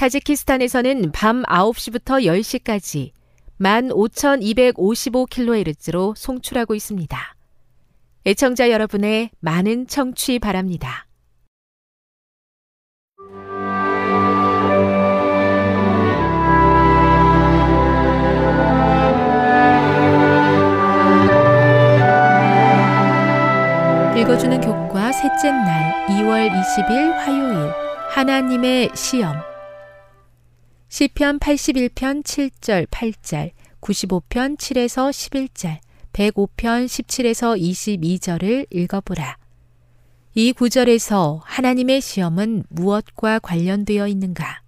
타지키스탄에서는 밤 9시부터 10시까지 15,255kHz로 송출하고 있습니다. 애청자 여러분의 많은 청취 바랍니다. 읽어주는 교과 셋째 날 2월 20일 화요일 하나님의 시험 시편 81편 7절 8절 95편 7에서 11절 105편 17에서 22절을 읽어보라. 이 구절에서 하나님의 시험은 무엇과 관련되어 있는가?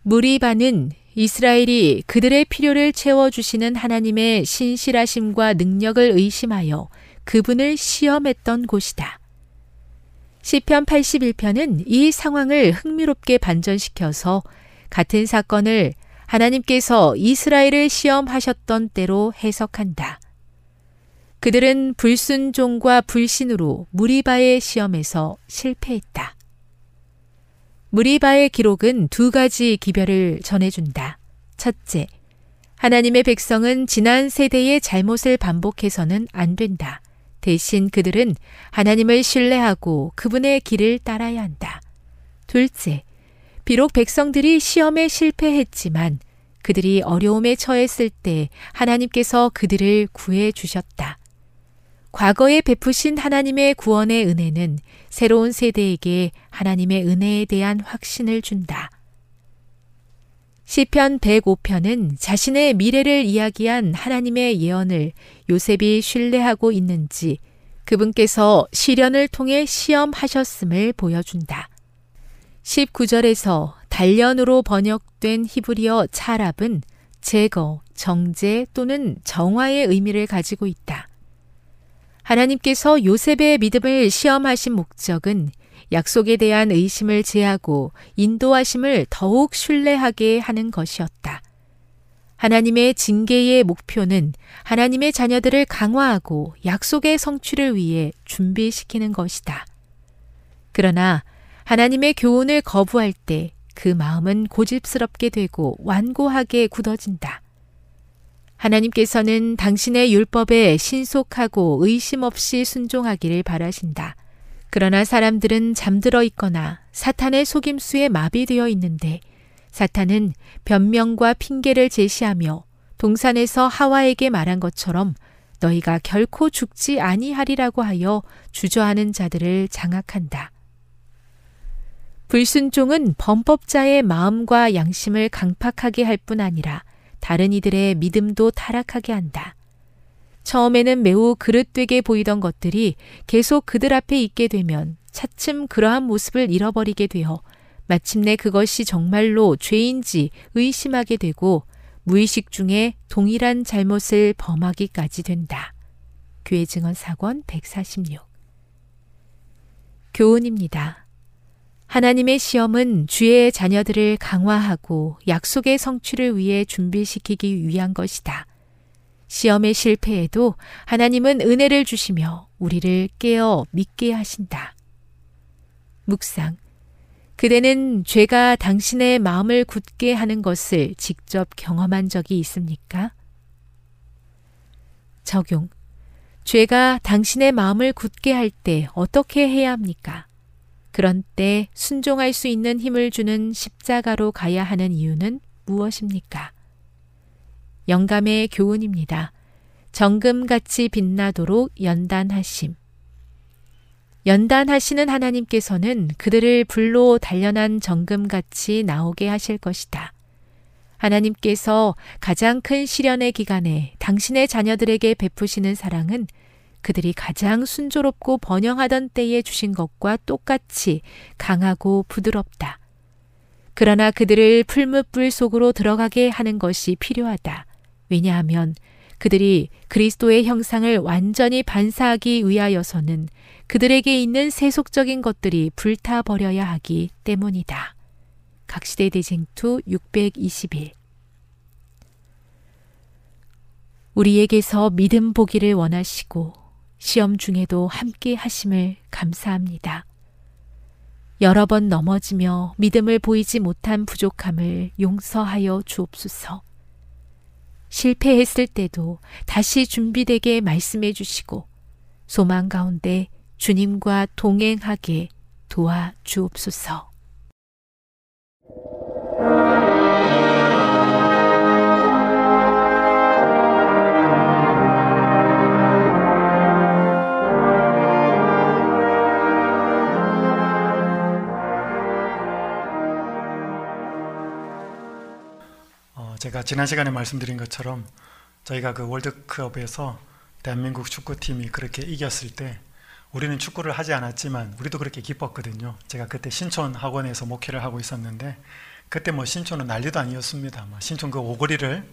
무리바는 이스라엘이 그들의 필요를 채워주시는 하나님의 신실하심과 능력을 의심하여 그분을 시험했던 곳이다. 시편 81편은 이 상황을 흥미롭게 반전시켜서 같은 사건을 하나님께서 이스라엘을 시험하셨던 때로 해석한다. 그들은 불순종과 불신으로 무리바의 시험에서 실패했다. 무리바의 기록은 두 가지 기별을 전해준다. 첫째, 하나님의 백성은 지난 세대의 잘못을 반복해서는 안 된다. 대신 그들은 하나님을 신뢰하고 그분의 길을 따라야 한다. 둘째, 비록 백성들이 시험에 실패했지만 그들이 어려움에 처했을 때 하나님께서 그들을 구해 주셨다. 과거에 베푸신 하나님의 구원의 은혜는 새로운 세대에게 하나님의 은혜에 대한 확신을 준다. 시편 105편은 자신의 미래를 이야기한 하나님의 예언을 요셉이 신뢰하고 있는지 그분께서 시련을 통해 시험하셨음을 보여준다. 19절에서 단련으로 번역된 히브리어 차랍은 제거, 정제 또는 정화의 의미를 가지고 있다. 하나님께서 요셉의 믿음을 시험하신 목적은 약속에 대한 의심을 제하고 인도하심을 더욱 신뢰하게 하는 것이었다. 하나님의 징계의 목표는 하나님의 자녀들을 강화하고 약속의 성취를 위해 준비시키는 것이다. 그러나 하나님의 교훈을 거부할 때 그 마음은 고집스럽게 되고 완고하게 굳어진다. 하나님께서는 당신의 율법에 신속하고 의심 없이 순종하기를 바라신다. 그러나 사람들은 잠들어 있거나 사탄의 속임수에 마비되어 있는데 사탄은 변명과 핑계를 제시하며 동산에서 하와에게 말한 것처럼 너희가 결코 죽지 아니하리라고 하여 주저하는 자들을 장악한다. 불순종은 범법자의 마음과 양심을 강팍하게 할 뿐 아니라 다른 이들의 믿음도 타락하게 한다. 처음에는 매우 그릇되게 보이던 것들이 계속 그들 앞에 있게 되면 차츰 그러한 모습을 잃어버리게 되어 마침내 그것이 정말로 죄인지 의심하게 되고 무의식 중에 동일한 잘못을 범하기까지 된다. 교회 증언 사권 146 교훈입니다. 하나님의 시험은 주의 자녀들을 강화하고 약속의 성취를 위해 준비시키기 위한 것이다. 시험의 실패에도 하나님은 은혜를 주시며 우리를 깨어 믿게 하신다. 묵상. 그대는 죄가 당신의 마음을 굳게 하는 것을 직접 경험한 적이 있습니까? 적용. 죄가 당신의 마음을 굳게 할 때 어떻게 해야 합니까? 그런 때 순종할 수 있는 힘을 주는 십자가로 가야 하는 이유는 무엇입니까? 영감의 교훈입니다. 정금같이 빛나도록 연단하심. 연단하시는 하나님께서는 그들을 불로 단련한 정금같이 나오게 하실 것이다. 하나님께서 가장 큰 시련의 기간에 당신의 자녀들에게 베푸시는 사랑은 그들이 가장 순조롭고 번영하던 때에 주신 것과 똑같이 강하고 부드럽다. 그러나 그들을 풀무불 속으로 들어가게 하는 것이 필요하다. 왜냐하면 그들이 그리스도의 형상을 완전히 반사하기 위하여서는 그들에게 있는 세속적인 것들이 불타버려야 하기 때문이다. 각시대 대쟁투 621 우리에게서 믿음 보기를 원하시고 시험 중에도 함께 하심을 감사합니다. 여러 번 넘어지며 믿음을 보이지 못한 부족함을 용서하여 주옵소서. 실패했을 때도 다시 준비되게 말씀해 주시고 소망 가운데 주님과 동행하게 도와 주옵소서. 제가 지난 시간에 말씀드린 것처럼 저희가 그 월드컵에서 대한민국 축구팀이 그렇게 이겼을 때 우리는 축구를 하지 않았지만 우리도 그렇게 기뻤거든요. 제가 그때 신촌 학원에서 목회를 하고 있었는데 그때 뭐 신촌은 난리도 아니었습니다. 뭐 신촌 그 오거리를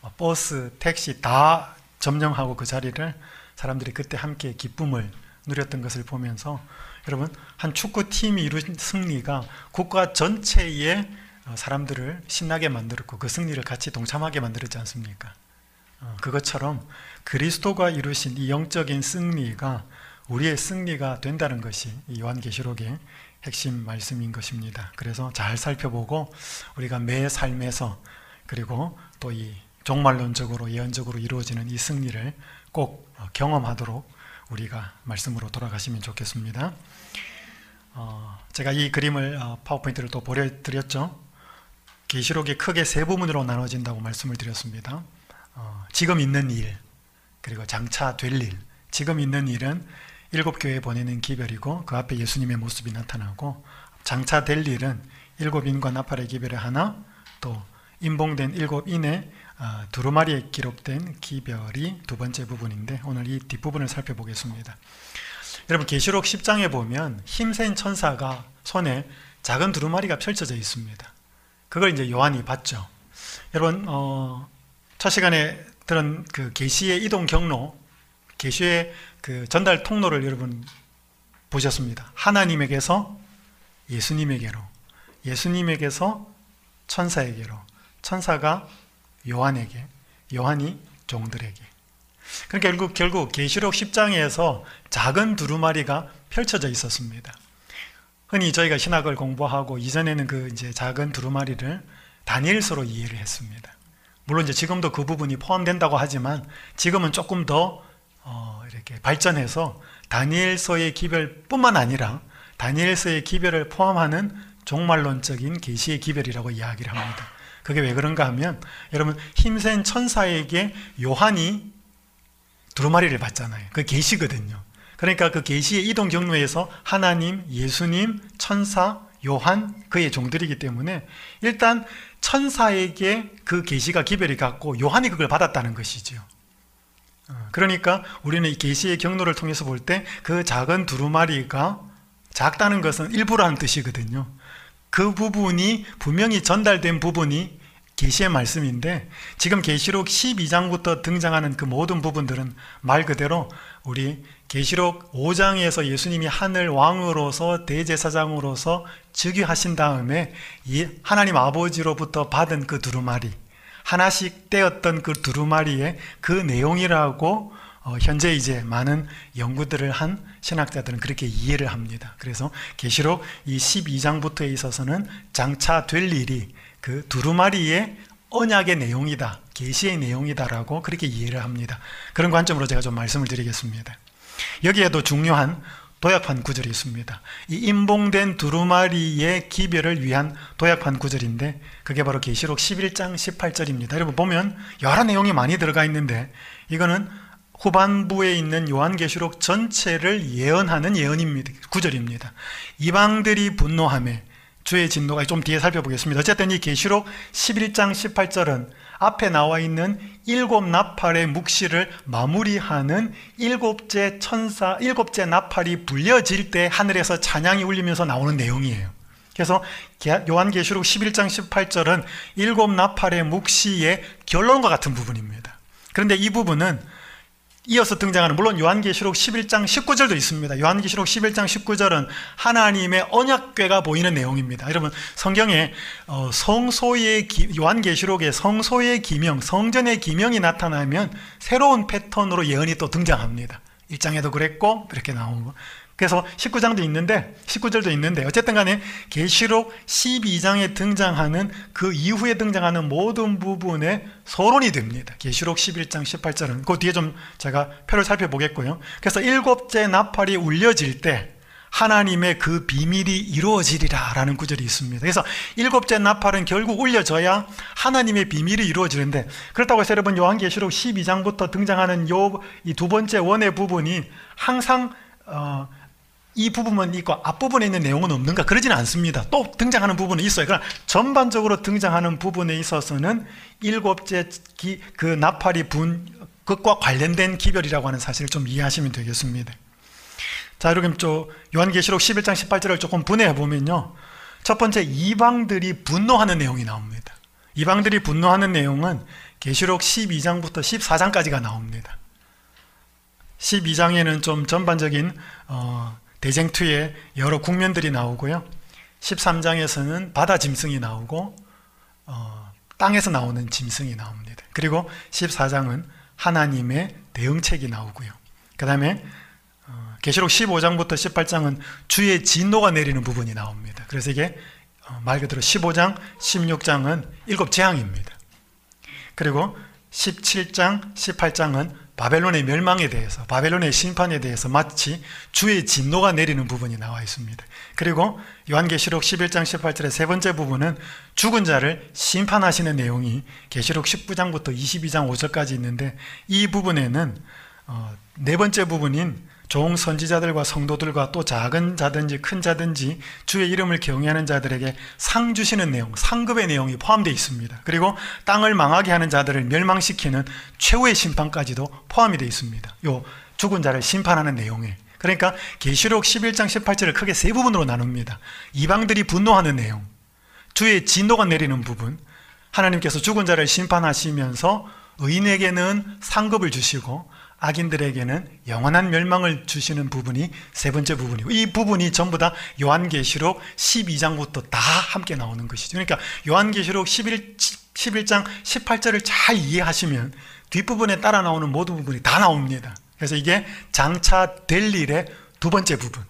뭐 버스, 택시 다 점령하고 그 자리를 사람들이 그때 함께 기쁨을 누렸던 것을 보면서 여러분 한 축구팀이 이룬 승리가 국가 전체의 어, 사람들을 신나게 만들었고 그 승리를 같이 동참하게 만들었지 않습니까? 어, 그것처럼 그리스도가 이루신 이 영적인 승리가 우리의 승리가 된다는 것이 요한계시록의 핵심 말씀인 것입니다. 그래서 잘 살펴보고 우리가 매 삶에서 그리고 또 이 종말론적으로 예언적으로 이루어지는 이 승리를 꼭 어, 경험하도록 우리가 말씀으로 돌아가시면 좋겠습니다. 어, 제가 이 그림을 어, 파워포인트를 또 보여드렸죠. 계시록이 크게 세 부분으로 나눠진다고 말씀을 드렸습니다. 어, 지금 있는 일, 그리고 장차 될 일. 지금 있는 일은 일곱 교회에 보내는 기별이고 그 앞에 예수님의 모습이 나타나고 장차 될 일은 일곱 인과 나팔의 기별의 하나, 또 인봉된 일곱 인의 어, 두루마리에 기록된 기별이 두 번째 부분인데 오늘 이 뒷부분을 살펴보겠습니다. 여러분 계시록 10장에 보면 힘센 천사가 손에 작은 두루마리가 펼쳐져 있습니다. 그걸 이제 요한이 봤죠. 여러분 어, 첫 시간에 들은 그 계시의 이동 경로, 계시의 그 전달 통로를 여러분 보셨습니다. 하나님에게서 예수님에게로, 예수님에게서 천사에게로, 천사가 요한에게, 요한이 종들에게. 그러니까 결국 결국 계시록 10장에서 작은 두루마리가 펼쳐져 있었습니다. 흔히 저희가 신학을 공부하고 이전에는 그 이제 작은 두루마리를 다니엘서로 이해를 했습니다. 물론 이제 지금도 그 부분이 포함된다고 하지만 지금은 조금 더 어, 이렇게 발전해서 다니엘서의 기별뿐만 아니라 다니엘서의 기별을 포함하는 종말론적인 계시의 기별이라고 이야기를 합니다. 그게 왜 그런가 하면 여러분 힘센 천사에게 요한이 두루마리를 받잖아요. 그 계시거든요. 그러니까 그 계시의 이동 경로에서 하나님, 예수님, 천사, 요한 그의 종들이기 때문에 일단 천사에게 그 계시가 기별이 갔고 요한이 그걸 받았다는 것이지요. 어, 그러니까 우리는 이 계시의 경로를 통해서 볼 때 그 작은 두루마리가 작다는 것은 일부라는 뜻이거든요. 그 부분이 분명히 전달된 부분이 계시의 말씀인데 지금 계시록 12장부터 등장하는 그 모든 부분들은 말 그대로 우리 계시록 5장에서 예수님이 하늘 왕으로서 대제사장으로서 즉위하신 다음에 이 하나님 아버지로부터 받은 그 두루마리 하나씩 떼었던 그 두루마리의 그 내용이라고 어, 현재 이제 많은 연구들을 한 신학자들은 그렇게 이해를 합니다. 그래서 계시록 이 12장부터에 있어서는 장차 될 일이 그 두루마리의 언약의 내용이다. 계시의 내용이다라고 그렇게 이해를 합니다. 그런 관점으로 제가 좀 말씀을 드리겠습니다. 여기에도 중요한 도약판 구절이 있습니다. 이 임봉된 두루마리의 기별을 위한 도약판 구절인데 그게 바로 계시록 11장 18절입니다. 여러분 보면 여러 내용이 많이 들어가 있는데 이거는 후반부에 있는 요한계시록 전체를 예언하는 예언입니다. 구절입니다. 이방들이 분노함에 주의 진노가 좀 뒤에 살펴보겠습니다. 어쨌든 이 계시록 11장 18절은 앞에 나와 있는 일곱 나팔의 묵시를 마무리하는 일곱째 천사, 일곱째 나팔이 불려질 때 하늘에서 찬양이 울리면서 나오는 내용이에요. 그래서 요한계시록 11장 18절은 일곱 나팔의 묵시의 결론과 같은 부분입니다. 그런데 이 부분은 이어서 등장하는 물론 요한계시록 11장 19절도 있습니다. 요한계시록 11장 19절은 하나님의 언약궤가 보이는 내용입니다. 여러분 성경에 어, 성소의 요한계시록에 성소의 기명, 성전의 기명이 나타나면 새로운 패턴으로 예언이 또 등장합니다. 1장에도 그랬고 이렇게 나오고 그래서 19장도 있는데 19절도 있는데 어쨌든 간에 계시록 12장에 등장하는 그 이후에 등장하는 모든 부분에 서론이 됩니다. 계시록 11장 18절은 그 뒤에 좀 제가 표를 살펴보겠고요. 그래서 일곱째 나팔이 울려질 때 하나님의 그 비밀이 이루어지리라 라는 구절이 있습니다. 그래서 일곱째 나팔은 결국 울려져야 하나님의 비밀이 이루어지는데 그렇다고 해서 여러분 요한계시록 12장부터 등장하는 요 이 두 번째 원의 부분이 항상 어, 이 부분만 있고 앞부분에 있는 내용은 없는가? 그러지는 않습니다. 또 등장하는 부분은 있어요. 그러나 전반적으로 등장하는 부분에 있어서는 일곱째 기, 그 나팔이 분 것과 관련된 기별이라고 하는 사실을 좀 이해하시면 되겠습니다. 자, 이렇게 좀 요한계시록 11장 18절을 조금 분해해 보면요. 첫 번째 이방들이 분노하는 내용이 나옵니다. 이방들이 분노하는 내용은 계시록 12장부터 14장까지가 나옵니다. 12장에는 좀 전반적인 어, 대쟁투에 여러 국면들이 나오고요. 13장에서는 바다 짐승이 나오고 어, 땅에서 나오는 짐승이 나옵니다. 그리고 14장은 하나님의 대응책이 나오고요. 그 다음에 어, 계시록 15장부터 18장은 주의 진노가 내리는 부분이 나옵니다. 그래서 이게 어, 말 그대로 15장, 16장은 일곱 재앙입니다. 그리고 17장, 18장은 바벨론의 멸망에 대해서 바벨론의 심판에 대해서 마치 주의 진노가 내리는 부분이 나와 있습니다. 그리고 요한계시록 11장 18절의 세 번째 부분은 죽은 자를 심판하시는 내용이 계시록 19장부터 22장 5절까지 있는데 이 부분에는 어, 네 번째 부분인 종 선지자들과 성도들과 또 작은 자든지 큰 자든지 주의 이름을 경외하는 자들에게 상 주시는 내용, 상급의 내용이 포함되어 있습니다. 그리고 땅을 망하게 하는 자들을 멸망시키는 최후의 심판까지도 포함이 되어 있습니다. 요 죽은 자를 심판하는 내용에 그러니까 계시록 11장 18절을 크게 세 부분으로 나눕니다. 이방들이 분노하는 내용, 주의 진노가 내리는 부분, 하나님께서 죽은 자를 심판하시면서 의인에게는 상급을 주시고 악인들에게는 영원한 멸망을 주시는 부분이 세 번째 부분이고 이 부분이 전부 다 요한계시록 12장부터 다 함께 나오는 것이죠. 그러니까 요한계시록 11, 11장 18절을 잘 이해하시면 뒷부분에 따라 나오는 모든 부분이 다 나옵니다. 그래서 이게 장차 될 일의 두 번째 부분.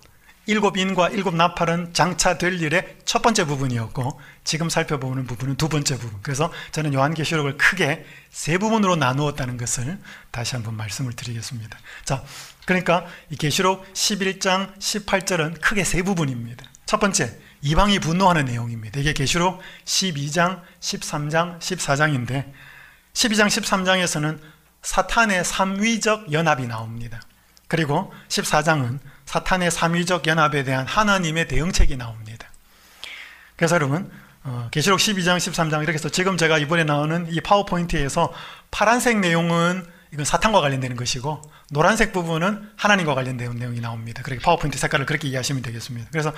일곱 인과 일곱 나팔은 장차 될 일의 첫 번째 부분이었고 지금 살펴보는 부분은 두 번째 부분. 그래서 저는 요한계시록을 크게 세 부분으로 나누었다는 것을 다시 한번 말씀을 드리겠습니다. 자, 그러니까 이 계시록 11장 18절은 크게 세 부분입니다. 첫 번째, 이방이 분노하는 내용입니다. 이게 계시록 12장, 13장, 14장인데 12장, 13장에서는 사탄의 삼위적 연합이 나옵니다. 그리고 14장은 사탄의 삼위적 연합에 대한 하나님의 대응책이 나옵니다. 그래서 여러분 어, 계시록 12장, 13장 이렇게 해서 지금 제가 이번에 나오는 이 파워포인트에서 파란색 내용은 이건 사탄과 관련되는 것이고 노란색 부분은 하나님과 관련된 내용이 나옵니다. 그렇게 파워포인트 색깔을 그렇게 이해하시면 되겠습니다. 그래서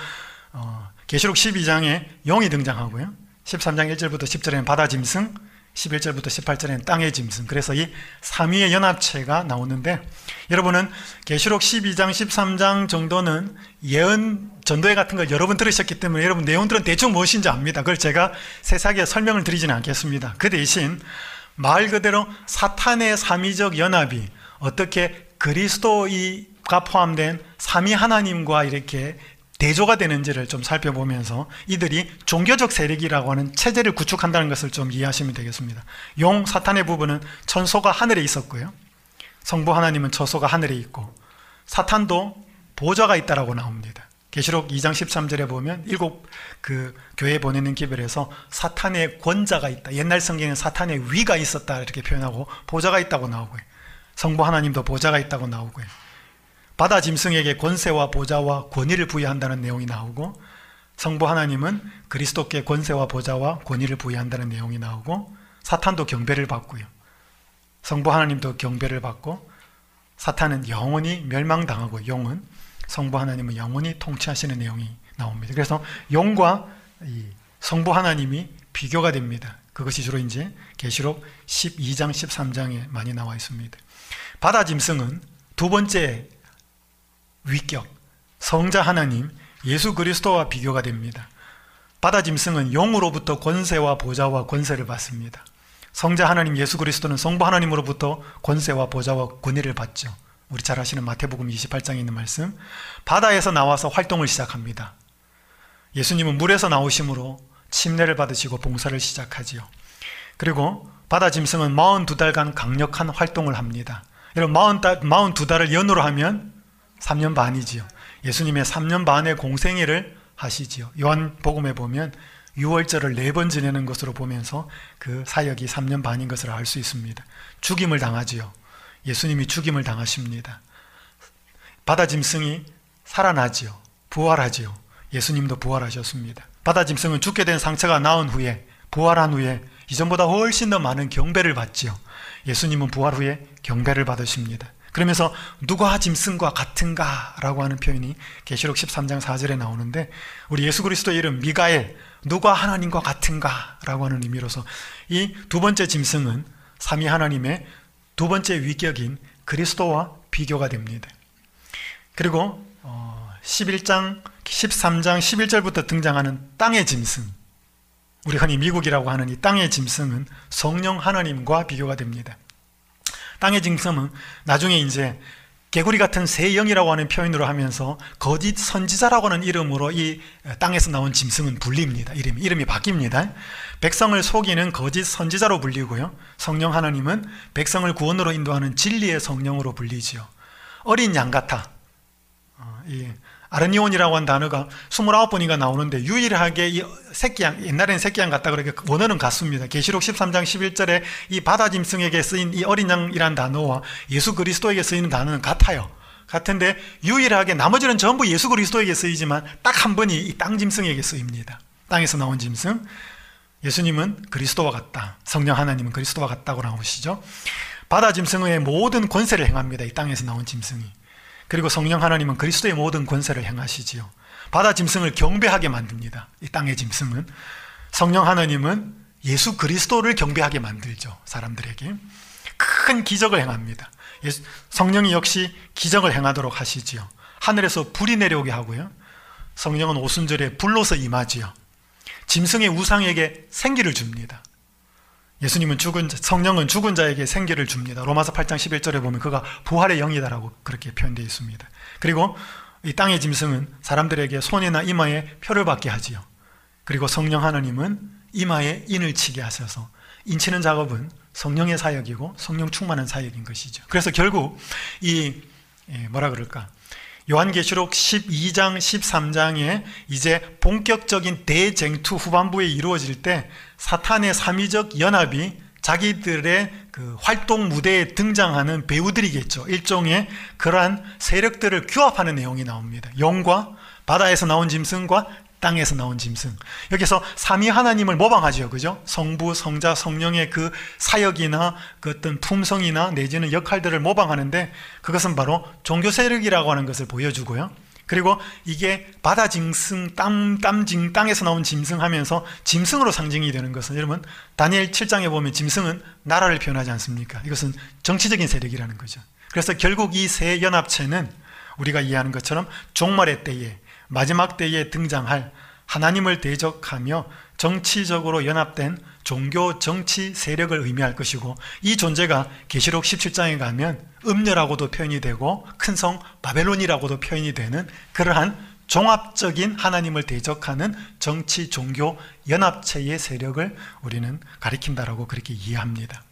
어, 계시록 12장에 영이 등장하고요. 13장 1절부터 10절에는 바다 짐승, 11절부터 18절에는 땅의 짐승. 그래서 이 삼위의 연합체가 나오는데 여러분은 계시록 12장, 13장 정도는 예언 전도회 같은 걸 여러 번 들으셨기 때문에 여러분 내용들은 대충 무엇인지 압니다. 그걸 제가 세세하게 설명을 드리지는 않겠습니다. 그 대신 말 그대로 사탄의 삼위적 연합이 어떻게 그리스도가 포함된 삼위 하나님과 이렇게 대조가 되는지를 좀 살펴보면서 이들이 종교적 세력이라고 하는 체제를 구축한다는 것을 좀 이해하시면 되겠습니다. 용 사탄의 부분은 천소가 하늘에 있었고요. 성부 하나님은 처소가 하늘에 있고 사탄도 보좌가 있다라고 나옵니다. 계시록 2장 13절에 보면 일곱 그 교회 보내는 기별에서 사탄의 권자가 있다. 옛날 성경에는 사탄의 위가 있었다 이렇게 표현하고 보좌가 있다고 나오고요. 성부 하나님도 보좌가 있다고 나오고요. 바다 짐승에게 권세와 보좌와 권위를 부여한다는 내용이 나오고 성부 하나님은 그리스도께 권세와 보좌와 권위를 부여한다는 내용이 나오고 사탄도 경배를 받고요. 성부 하나님도 경배를 받고 사탄은 영원히 멸망당하고 용은 성부 하나님은 영원히 통치하시는 내용이 나옵니다. 그래서 용과 성부 하나님이 비교가 됩니다. 그것이 주로 이제 계시록 12장 13장에 많이 나와 있습니다. 바다 짐승은 두 번째 위격, 성자 하나님, 예수 그리스도와 비교가 됩니다. 바다 짐승은 용으로부터 권세와 보좌와 권세를 받습니다. 성자 하나님 예수 그리스도는 성부 하나님으로부터 권세와 보좌와 권위를 받죠. 우리 잘 아시는 마태복음 28장에 있는 말씀. 바다에서 나와서 활동을 시작합니다. 예수님은 물에서 나오심으로 침례를 받으시고 봉사를 시작하지요. 그리고 바다 짐승은 42달간 강력한 활동을 합니다. 여러분 42달을 연으로 하면 3년 반이지요. 예수님의 3년 반의 공생애를 하시지요. 요한복음에 보면 6월절을 네 번 지내는 것으로 보면서 그 사역이 3년 반인 것을 알 수 있습니다. 죽임을 당하지요. 예수님이 죽임을 당하십니다. 바다 짐승이 살아나지요. 부활하지요. 예수님도 부활하셨습니다. 바다 짐승은 죽게 된 상처가 나은 후에 부활한 후에 이전보다 훨씬 더 많은 경배를 받지요. 예수님은 부활 후에 경배를 받으십니다. 그러면서 누가 짐승과 같은가 라고 하는 표현이 계시록 13장 4절에 나오는데 우리 예수 그리스도의 이름 미가엘 누가 하나님과 같은가 라고 하는 의미로서 이 두 번째 짐승은 삼위 하나님의 두 번째 위격인 그리스도와 비교가 됩니다. 그리고 11장, 13장 11절부터 등장하는 땅의 짐승 우리 흔히 미국이라고 하는 이 땅의 짐승은 성령 하나님과 비교가 됩니다. 땅의 짐승은 나중에 이제 개구리 같은 새 영이라고 하는 표현으로 하면서 거짓 선지자라고 하는 이름으로 이 땅에서 나온 짐승은 불립니다. 이름이, 이름이 바뀝니다. 백성을 속이는 거짓 선지자로 불리고요. 성령 하나님은 백성을 구원으로 인도하는 진리의 성령으로 불리지요. 어린 양 같아. 어, 이 아르니온이라고 한 단어가 29번인가 나오는데 유일하게 이 새끼양, 옛날에는 새끼양 같다 그렇게 원어는 같습니다. 계시록 13장 11절에 이 바다 짐승에게 쓰인 이 어린 양이란 단어와 예수 그리스도에게 쓰이는 단어는 같아요. 같은데 유일하게 나머지는 전부 예수 그리스도에게 쓰이지만 딱 한 번이 이 땅 짐승에게 쓰입니다. 땅에서 나온 짐승. 예수님은 그리스도와 같다. 성령 하나님은 그리스도와 같다고 나오시죠. 바다 짐승의 모든 권세를 행합니다. 이 땅에서 나온 짐승이. 그리고 성령 하나님은 그리스도의 모든 권세를 행하시지요. 바다 짐승을 경배하게 만듭니다. 이 땅의 짐승은. 성령 하나님은 예수 그리스도를 경배하게 만들죠. 사람들에게. 큰 기적을 행합니다. 성령이 역시 기적을 행하도록 하시지요. 하늘에서 불이 내려오게 하고요. 성령은 오순절에 불로서 임하지요. 짐승의 우상에게 생기를 줍니다. 예수님은 죽은 성령은 죽은 자에게 생기를 줍니다. 로마서 8장 11절에 보면 그가 부활의 영이다라고 그렇게 표현되어 있습니다. 그리고 이 땅의 짐승은 사람들에게 손이나 이마에 표를 받게 하지요. 그리고 성령 하나님은 이마에 인을 치게 하셔서 인치는 작업은 성령의 사역이고 성령 충만한 사역인 것이죠. 그래서 결국 이 예, 뭐라 그럴까? 요한계시록 12장, 13장에 이제 본격적인 대쟁투 후반부에 이루어질 때 사탄의 삼위적 연합이 자기들의 그 활동 무대에 등장하는 배우들이겠죠. 일종의 그러한 세력들을 규합하는 내용이 나옵니다. 용과 바다에서 나온 짐승과 땅에서 나온 짐승. 여기서 삼위 하나님을 모방하죠. 그죠? 성부, 성자, 성령의 그 사역이나 그 어떤 품성이나 내지는 역할들을 모방하는데 그것은 바로 종교 세력이라고 하는 것을 보여주고요. 그리고 이게 바다 짐승, 땀, 땀징, 땅에서 나온 짐승 하면서 짐승으로 상징이 되는 것은 여러분, 다니엘 7장에 보면 짐승은 나라를 표현하지 않습니까? 이것은 정치적인 세력이라는 거죠. 그래서 결국 이 세 연합체는 우리가 이해하는 것처럼 종말의 때에, 마지막 때에 등장할 하나님을 대적하며 정치적으로 연합된 종교 정치 세력을 의미할 것이고 이 존재가 계시록 17장에 가면 음녀라고도 표현이 되고 큰 성 바벨론이라고도 표현이 되는 그러한 종합적인 하나님을 대적하는 정치 종교 연합체의 세력을 우리는 가리킨다라고 그렇게 이해합니다.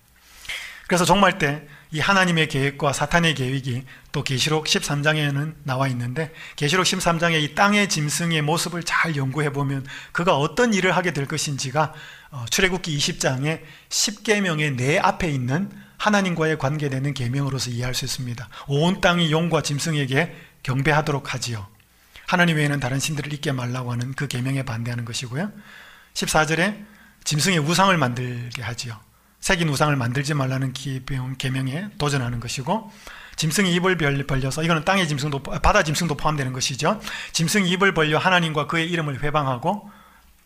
그래서 종말 때 이 하나님의 계획과 사탄의 계획이 또 계시록 13장에는 나와 있는데 계시록 13장에 이 땅의 짐승의 모습을 잘 연구해 보면 그가 어떤 일을 하게 될 것인지가 어, 출애굽기 20장에 10계명의 내 앞에 있는 하나님과의 관계되는 계명으로서 이해할 수 있습니다. 온 땅이 용과 짐승에게 경배하도록 하지요. 하나님 외에는 다른 신들을 잊게 말라고 하는 그 계명에 반대하는 것이고요. 14절에 짐승의 우상을 만들게 하지요. 새긴 우상을 만들지 말라는 계명에 도전하는 것이고 짐승이 입을 벌려서 이거는 땅의 짐승도 바다 짐승도 포함되는 것이죠. 짐승이 입을 벌려 하나님과 그의 이름을 회방하고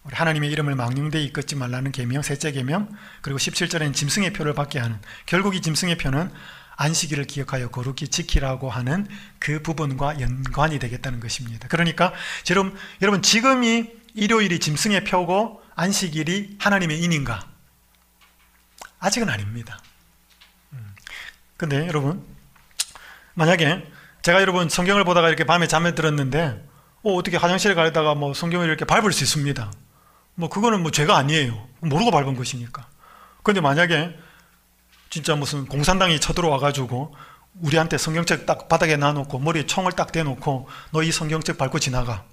하나님의 이름을 망령되이 이끌지 말라는 계명, 셋째 계명, 그리고 17절에는 짐승의 표를 받게 하는 결국 이 짐승의 표는 안식일을 기억하여 거룩히 지키라고 하는 그 부분과 연관이 되겠다는 것입니다. 그러니까 여러분, 여러분 지금이 일요일이 짐승의 표고 안식일이 하나님의 인인가? 아직은 아닙니다. 근데 여러분, 만약에 제가 여러분 성경을 보다가 이렇게 밤에 잠에 들었는데, 어, 어떻게 화장실에 가다가 뭐 성경을 이렇게 밟을 수 있습니다. 뭐 그거는 뭐 죄가 아니에요. 모르고 밟은 것이니까. 근데 만약에 진짜 무슨 공산당이 쳐들어와 가지고 우리한테 성경책 딱 바닥에 놔놓고 머리에 총을 딱 대놓고 너 이 성경책 밟고 지나가.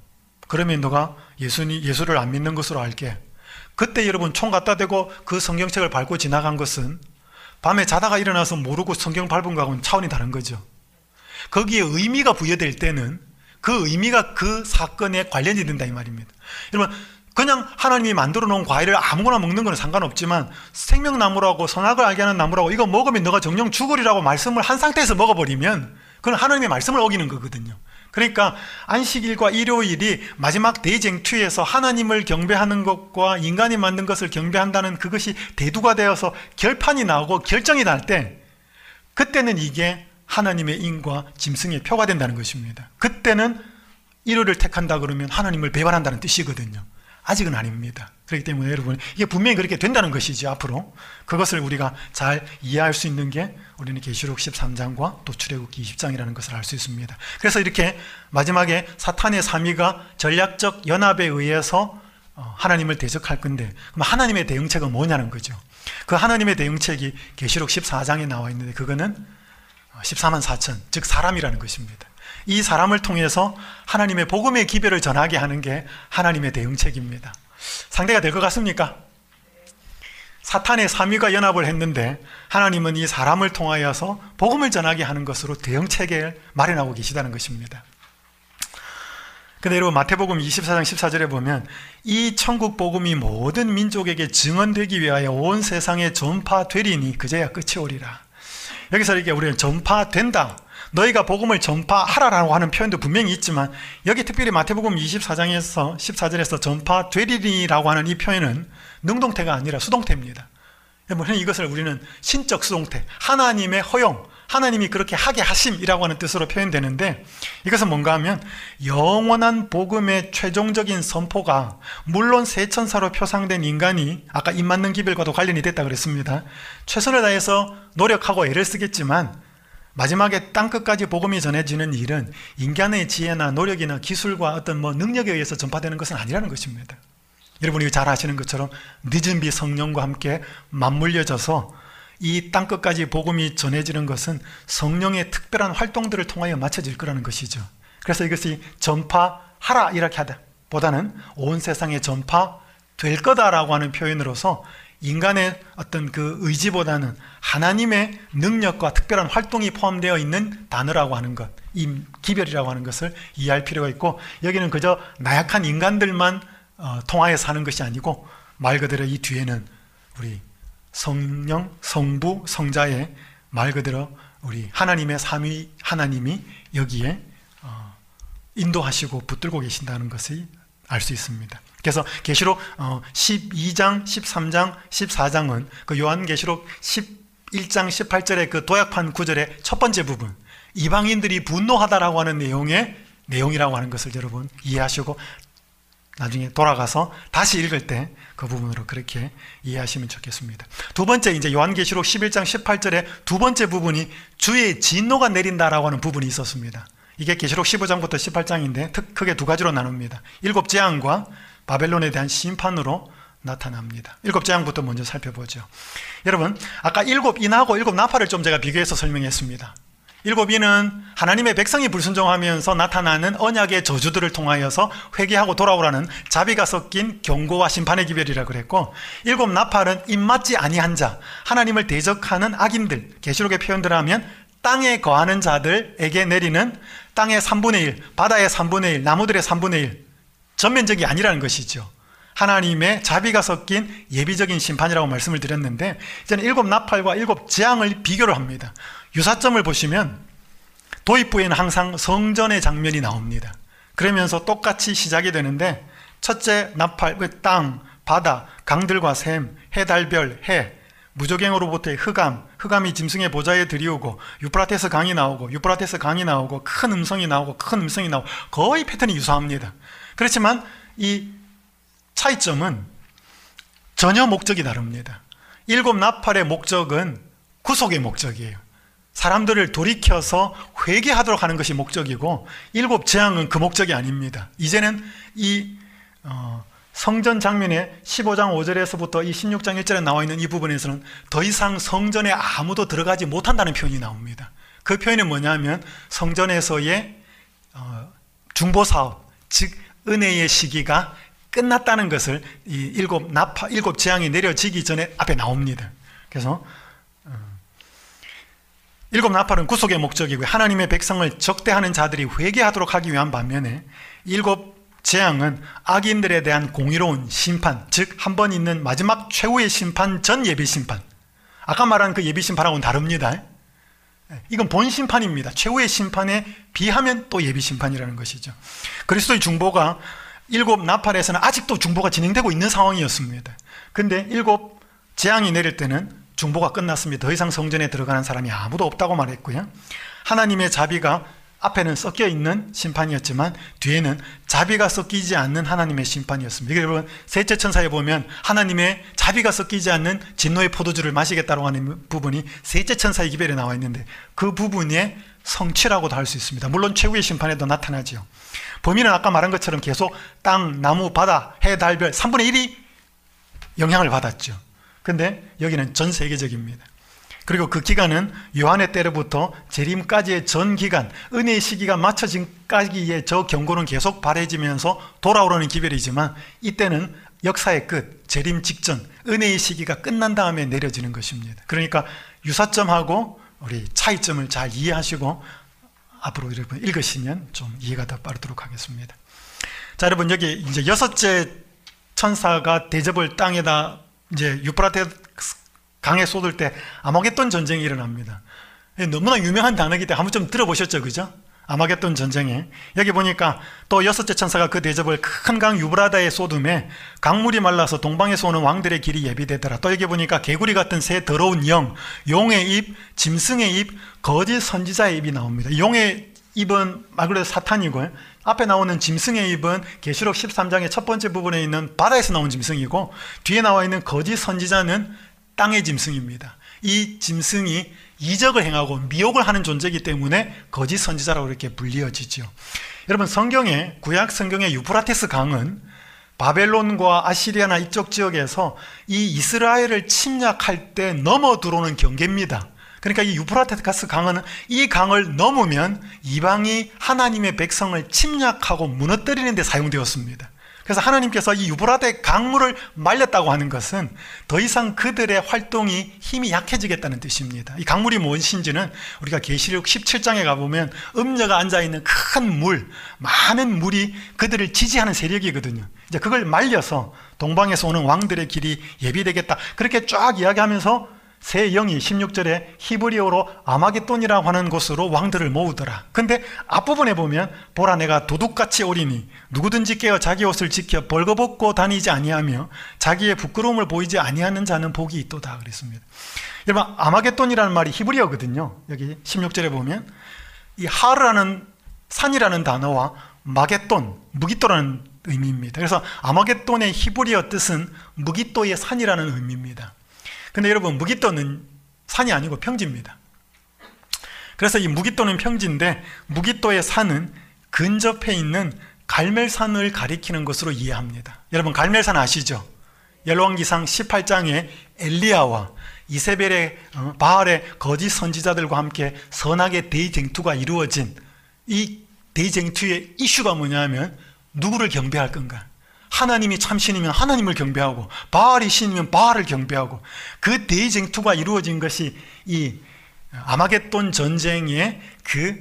그러면 너가 예수니 예수를 안 믿는 것으로 알게. 그때 여러분 총 갖다 대고 그 성경책을 밟고 지나간 것은 밤에 자다가 일어나서 모르고 성경 밟은 거하고는 차원이 다른 거죠. 거기에 의미가 부여될 때는 그 의미가 그 사건에 관련이 된다 이 말입니다. 여러분 그냥 하나님이 만들어 놓은 과일을 아무거나 먹는 건 상관없지만 생명나무라고 선악을 알게 하는 나무라고 이거 먹으면 너가 정령 죽으리라고 말씀을 한 상태에서 먹어버리면 그건 하나님의 말씀을 어기는 거거든요. 그러니까 안식일과 일요일이 마지막 대쟁투에서 하나님을 경배하는 것과 인간이 만든 것을 경배한다는 그것이 대두가 되어서 결판이 나오고 결정이 날 때 그때는 이게 하나님의 인과 짐승의 표가 된다는 것입니다. 그때는 일요일을 택한다 그러면 하나님을 배반한다는 뜻이거든요. 아직은 아닙니다. 그렇기 때문에 여러분 이게 분명히 그렇게 된다는 것이지 앞으로 그것을 우리가 잘 이해할 수 있는 게 우리는 계시록 13장과 또 출애굽기 20장이라는 것을 알 수 있습니다. 그래서 이렇게 마지막에 사탄의 삼위가 전략적 연합에 의해서 어, 하나님을 대적할 건데 그럼 하나님의 대응책은 뭐냐는 거죠. 그 하나님의 대응책이 계시록 14장에 나와 있는데 그거는 14만 4천 즉 사람이라는 것입니다. 이 사람을 통해서 하나님의 복음의 기별을 전하게 하는 게 하나님의 대응책입니다. 상대가 될 것 같습니까? 사탄의 삼위가 연합을 했는데 하나님은 이 사람을 통하여서 복음을 전하게 하는 것으로 대응체계를 마련하고 계시다는 것입니다. 여러분 마태복음 24장 14절에 보면 이 천국 복음이 모든 민족에게 증언되기 위하여 온 세상에 전파되리니 그제야 끝이 오리라. 여기서 이렇게 우리는 전파된다. 너희가 복음을 전파하라라고 하는 표현도 분명히 있지만 여기 특별히 마태복음 24장에서 14절에서 전파되리라고 하는 이 표현은 능동태가 아니라 수동태입니다. 여러분 이것을 우리는 신적 수동태, 하나님의 허용, 하나님이 그렇게 하게 하심이라고 하는 뜻으로 표현되는데 이것은 뭔가 하면 영원한 복음의 최종적인 선포가 물론 세천사로 표상된 인간이 아까 입 맞는 기별과도 관련이 됐다 그랬습니다. 최선을 다해서 노력하고 애를 쓰겠지만 마지막에 땅끝까지 복음이 전해지는 일은 인간의 지혜나 노력이나 기술과 어떤 뭐 능력에 의해서 전파되는 것은 아니라는 것입니다. 여러분이 잘 아시는 것처럼 늦은 비 성령과 함께 맞물려져서 이 땅끝까지 복음이 전해지는 것은 성령의 특별한 활동들을 통하여 맞춰질 거라는 것이죠. 그래서 이것이 전파하라 이렇게 하다 보다는 온 세상에 전파될 거다라고 하는 표현으로서 인간의 어떤 그 의지보다는 하나님의 능력과 특별한 활동이 포함되어 있는 단어라고 하는 것, 이 기별이라고 하는 것을 이해할 필요가 있고 여기는 그저 나약한 인간들만 어, 통하여 사는 것이 아니고 말 그대로 이 뒤에는 우리 성령, 성부, 성자의 말 그대로 우리 하나님의 삼위 하나님이 여기에 어, 인도하시고 붙들고 계신다는 것을 알 수 있습니다. 그래서 계시록 12장, 어, 13장, 14장은 그 요한계시록 11장 18절의 그 도약판 구절의 첫 번째 부분 이방인들이 분노하다라고 하는 내용의 내용이라고 하는 것을 여러분 이해하시고 나중에 돌아가서 다시 읽을 때 그 부분으로 그렇게 이해하시면 좋겠습니다. 두 번째 이제 요한계시록 11장 18절의 두 번째 부분이 주의 진노가 내린다라고 하는 부분이 있었습니다. 이게 계시록 15장부터 18장인데 크게 두 가지로 나눕니다. 일곱 재앙과 바벨론에 대한 심판으로 나타납니다. 일곱 재앙부터 먼저 살펴보죠. 여러분, 아까 일곱 인하고 일곱 나팔을 좀 제가 비교해서 설명했습니다. 일곱 인은 하나님의 백성이 불순종하면서 나타나는 언약의 저주들을 통하여서 회개하고 돌아오라는 자비가 섞인 경고와 심판의 기별이라 그랬고 일곱 나팔은 입맞지 아니한 자, 하나님을 대적하는 악인들, 계시록의 표현대로 하면 땅에 거하는 자들에게 내리는 땅의 3분의 1, 바다의 3분의 1, 나무들의 3분의 1, 전면적이 아니라는 것이죠. 하나님의 자비가 섞인 예비적인 심판이라고 말씀을 드렸는데 이제는 일곱 나팔과 일곱 재앙을 비교를 합니다. 유사점을 보시면 도입부에는 항상 성전의 장면이 나옵니다. 그러면서 똑같이 시작이 되는데 첫째 나팔, 그 땅, 바다, 강들과 샘, 해, 달별, 해, 무조갱으로부터의 흑암, 흑암이 짐승의 보좌에 들이오고 유프라테스 강이 나오고 유프라테스 강이 나오고 큰 음성이 나오고 큰 음성이 나오고 거의 패턴이 유사합니다. 그렇지만 이 차이점은 전혀 목적이 다릅니다. 일곱 나팔의 목적은 구속의 목적이에요. 사람들을 돌이켜서 회개하도록 하는 것이 목적이고 일곱 재앙은 그 목적이 아닙니다. 이제는 이 어, 성전 장면에 15장 5절에서부터 이 16장 1절에 나와 있는 이 부분에서는 더 이상 성전에 아무도 들어가지 못한다는 표현이 나옵니다. 그 표현이 뭐냐면 성전에서의 어, 중보 사업, 즉 은혜의 시기가 끝났다는 것을 이 일곱 나파 일곱 재앙이 내려지기 전에 앞에 나옵니다. 그래서 어, 일곱 나팔은 구속의 목적이고 하나님의 백성을 적대하는 자들이 회개하도록 하기 위한 반면에 일곱 재앙은 악인들에 대한 공의로운 심판, 즉 한 번 있는 마지막 최후의 심판 전 예비 심판. 아까 말한 그 예비 심판하고는 다릅니다. 이건 본 심판입니다. 최후의 심판에 비하면 또 예비 심판이라는 것이죠. 그리스도의 중보가 일곱 나팔에서는 아직도 중보가 진행되고 있는 상황이었습니다. 근데 일곱 재앙이 내릴 때는 중보가 끝났습니다. 더 이상 성전에 들어가는 사람이 아무도 없다고 말했고요. 하나님의 자비가 앞에는 섞여 있는 심판이었지만 뒤에는 자비가 섞이지 않는 하나님의 심판이었습니다. 여러분 셋째 천사에 보면 하나님의 자비가 섞이지 않는 진노의 포도주를 마시겠다고 하는 부분이 셋째 천사의 기별에 나와 있는데 그 부분의 성취라고도 할 수 있습니다. 물론 최후의 심판에도 나타나죠. 범위는 아까 말한 것처럼 계속 땅, 나무, 바다, 해, 달, 별 3분의 1이 영향을 받았죠. 근데 여기는 전 세계적입니다. 그리고 그 기간은 요한의 때로부터 재림까지의 전 기간, 은혜의 시기가 맞춰진까지의 저 경고는 계속 발해지면서 돌아오려는 기별이지만 이때는 역사의 끝, 재림 직전, 은혜의 시기가 끝난 다음에 내려지는 것입니다. 그러니까 유사점하고 우리 차이점을 잘 이해하시고 앞으로 여러분 읽으시면 좀 이해가 더 빠르도록 하겠습니다. 자, 여러분 여기 이제 여섯째 천사가 대접을 땅에다 이제 유프라테 강에 쏟을 때 아마겟돈 전쟁이 일어납니다. 너무나 유명한 단어이기 때문에 한번 좀 들어보셨죠, 그죠? 아마겟돈 전쟁에 여기 보니까 또 여섯째 천사가 그 대접을 큰 강 유브라다에 쏟음에 강물이 말라서 동방에서 오는 왕들의 길이 예비되더라. 또 여기 보니까 개구리 같은 새 더러운 영, 용의 입, 짐승의 입, 거짓 선지자의 입이 나옵니다. 용의 입은 말 그대로 사탄이고요. 앞에 나오는 짐승의 입은 계시록 13장의 첫 번째 부분에 있는 바다에서 나온 짐승이고 뒤에 나와 있는 거짓 선지자는 땅의 짐승입니다. 이 짐승이 이적을 행하고 미혹을 하는 존재이기 때문에 거짓 선지자라고 이렇게 불리어지죠. 여러분 성경에 구약 성경의 유프라테스 강은 바벨론과 아시리아나 이쪽 지역에서 이 이스라엘을 침략할 때 넘어 들어오는 경계입니다. 그러니까 이 유프라테스 강은 이 강을 넘으면 이방이 하나님의 백성을 침략하고 무너뜨리는 데 사용되었습니다. 그래서 하나님께서 이 유브라데 강물을 말렸다고 하는 것은 더 이상 그들의 활동이 힘이 약해지겠다는 뜻입니다. 이 강물이 무엇인지는 우리가 계시록 17장에 가보면 음녀가 앉아있는 큰 물, 많은 물이 그들을 지지하는 세력이거든요. 이제 그걸 말려서 동방에서 오는 왕들의 길이 예비되겠다. 그렇게 쫙 이야기하면서 새 영이 16절에 히브리어로 아마겟돈이라고 하는 곳으로 왕들을 모으더라. 근데 앞부분에 보면 보라 내가 도둑같이 오리니 누구든지 깨어 자기 옷을 지켜 벌거벗고 다니지 아니하며 자기의 부끄러움을 보이지 아니하는 자는 복이 있도다 그랬습니다. 여러분 아마겟돈이라는 말이 히브리어거든요. 여기 16절에 보면 이 하르라는 산이라는 단어와 마겟돈, 무기또라는 의미입니다. 그래서 아마겟돈의 히브리어 뜻은 무기또의 산이라는 의미입니다. 근데 여러분 무기또는 산이 아니고 평지입니다. 그래서 이 무기또는 평지인데 무기또의 산은 근접해 있는 갈멜산을 가리키는 것으로 이해합니다. 여러분 갈멜산 아시죠? 열왕기상 18장에 엘리야와 이세벨의 어, 바알의 거짓 선지자들과 함께 선악의 대쟁투가 이루어진 이 대쟁투의 이슈가 뭐냐면 누구를 경배할 건가? 하나님이 참 신이면 하나님을 경배하고 바알이 신이면 바알을 경배하고 그 대쟁투가 이루어진 것이 이 아마겟돈 전쟁의 그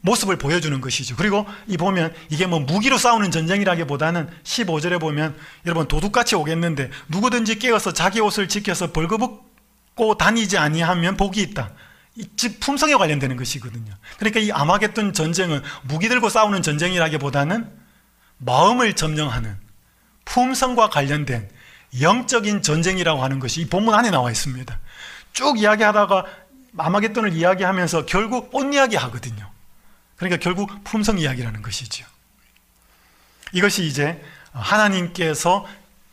모습을 보여주는 것이죠. 그리고 이 보면 이게 뭐 무기로 싸우는 전쟁이라기보다는 15절에 보면 여러분 도둑같이 오겠는데 누구든지 깨어서 자기 옷을 지켜서 벌거벗고 다니지 아니하면 복이 있다. 즉 품성에 관련되는 것이거든요. 그러니까 이 아마겟돈 전쟁은 무기 들고 싸우는 전쟁이라기보다는 마음을 점령하는 품성과 관련된 영적인 전쟁이라고 하는 것이 이 본문 안에 나와 있습니다. 쭉 이야기하다가 마마겟돈을 이야기하면서 결국 온 이야기 하거든요. 그러니까 결국 품성 이야기라는 것이죠. 이것이 이제 하나님께서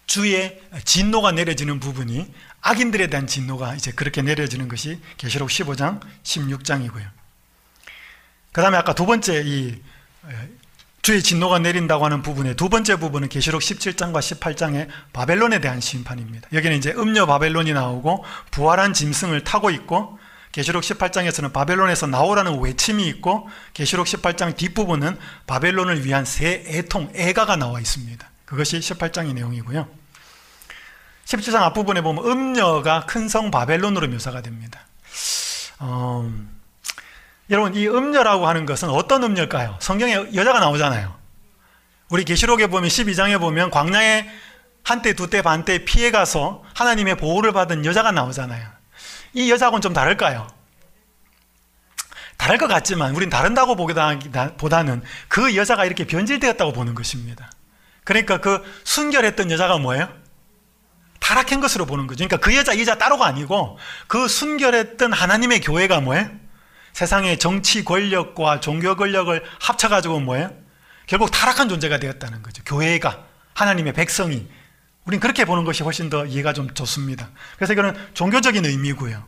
주의 진노가 내려지는 부분이 악인들에 대한 진노가 이제 그렇게 내려지는 것이 계시록 15장, 16장이고요. 그 다음에 아까 두 번째 이 주의 진노가 내린다고 하는 부분의 두 번째 부분은 계시록 17장과 18장의 바벨론에 대한 심판입니다. 여기는 이제 음녀 바벨론이 나오고 부활한 짐승을 타고 있고 계시록 18장에서는 바벨론에서 나오라는 외침이 있고 계시록 18장 뒷부분은 바벨론을 위한 새 애통, 애가가 나와 있습니다. 그것이 18장의 내용이고요. 17장 앞부분에 보면 음녀가 큰 성 바벨론으로 묘사가 됩니다. 어, 여러분 이 음녀라고 하는 것은 어떤 음녀일까요? 성경에 여자가 나오잖아요. 우리 계시록에 보면 12장에 보면 광야에 한때 두때 반때 피해 가서 하나님의 보호를 받은 여자가 나오잖아요. 이 여자하고는 좀 다를까요? 다를 것 같지만 우린 다른다고 보다는 그 여자가 이렇게 변질되었다고 보는 것입니다. 그러니까 그 순결했던 여자가 뭐예요? 타락한 것으로 보는 거죠. 그러니까 그 여자, 이 여자 따로가 아니고 그 순결했던 하나님의 교회가 뭐예요? 세상의 정치 권력과 종교 권력을 합쳐가지고 뭐예요? 결국 타락한 존재가 되었다는 거죠. 교회가, 하나님의 백성이. 우린 그렇게 보는 것이 훨씬 더 이해가 좀 좋습니다. 그래서 이거는 종교적인 의미고요.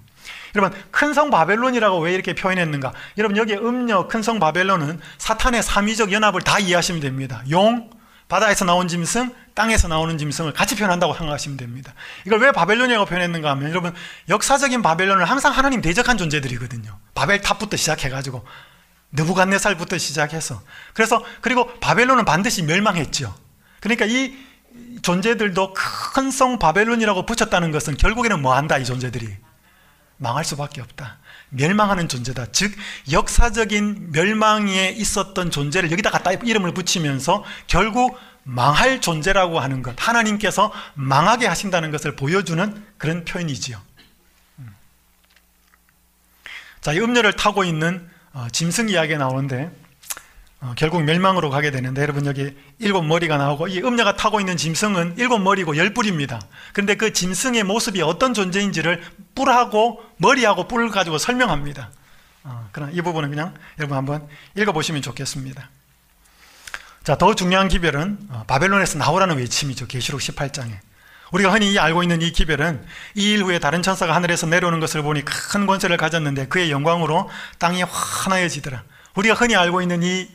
여러분, 큰 성 바벨론이라고 왜 이렇게 표현했는가? 여러분, 여기 음력 큰 성 바벨론은 사탄의 삼위적 연합을 다 이해하시면 됩니다. 용, 바다에서 나온 짐승, 땅에서 나오는 짐승을 같이 표현한다고 생각하시면 됩니다. 이걸 왜 바벨론이라고 표현했는가 하면 여러분 역사적인 바벨론은 항상 하나님 대적한 존재들이거든요. 바벨탑부터 시작해가지고 느부갓네살부터 시작해서 그래서 그리고 바벨론은 반드시 멸망했죠. 그러니까 이 존재들도 큰 성 바벨론이라고 붙였다는 것은 결국에는 뭐 한다 이 존재들이 망할 수밖에 없다. 멸망하는 존재다. 즉 역사적인 멸망에 있었던 존재를 여기다 갖다 이름을 붙이면서 결국 망할 존재라고 하는 것, 하나님께서 망하게 하신다는 것을 보여주는 그런 표현이지요. 음. 자, 이 음료를 타고 있는 어, 짐승 이야기가 나오는데 어, 결국 멸망으로 가게 되는데 여러분 여기 일곱 머리가 나오고 이 음녀가 타고 있는 짐승은 일곱 머리고 열 뿔입니다. 그런데 그 짐승의 모습이 어떤 존재인지를 뿔하고 머리하고 뿔 가지고 설명합니다. 어, 그러나 이 부분은 그냥 여러분 한번 읽어보시면 좋겠습니다. 자, 더 중요한 기별은 어, 바벨론에서 나오라는 외침이죠. 계시록 18장에. 우리가 흔히 알고 있는 이 기별은 이 일 후에 다른 천사가 하늘에서 내려오는 것을 보니 큰 권세를 가졌는데 그의 영광으로 땅이 환하여지더라. 우리가 흔히 알고 있는 이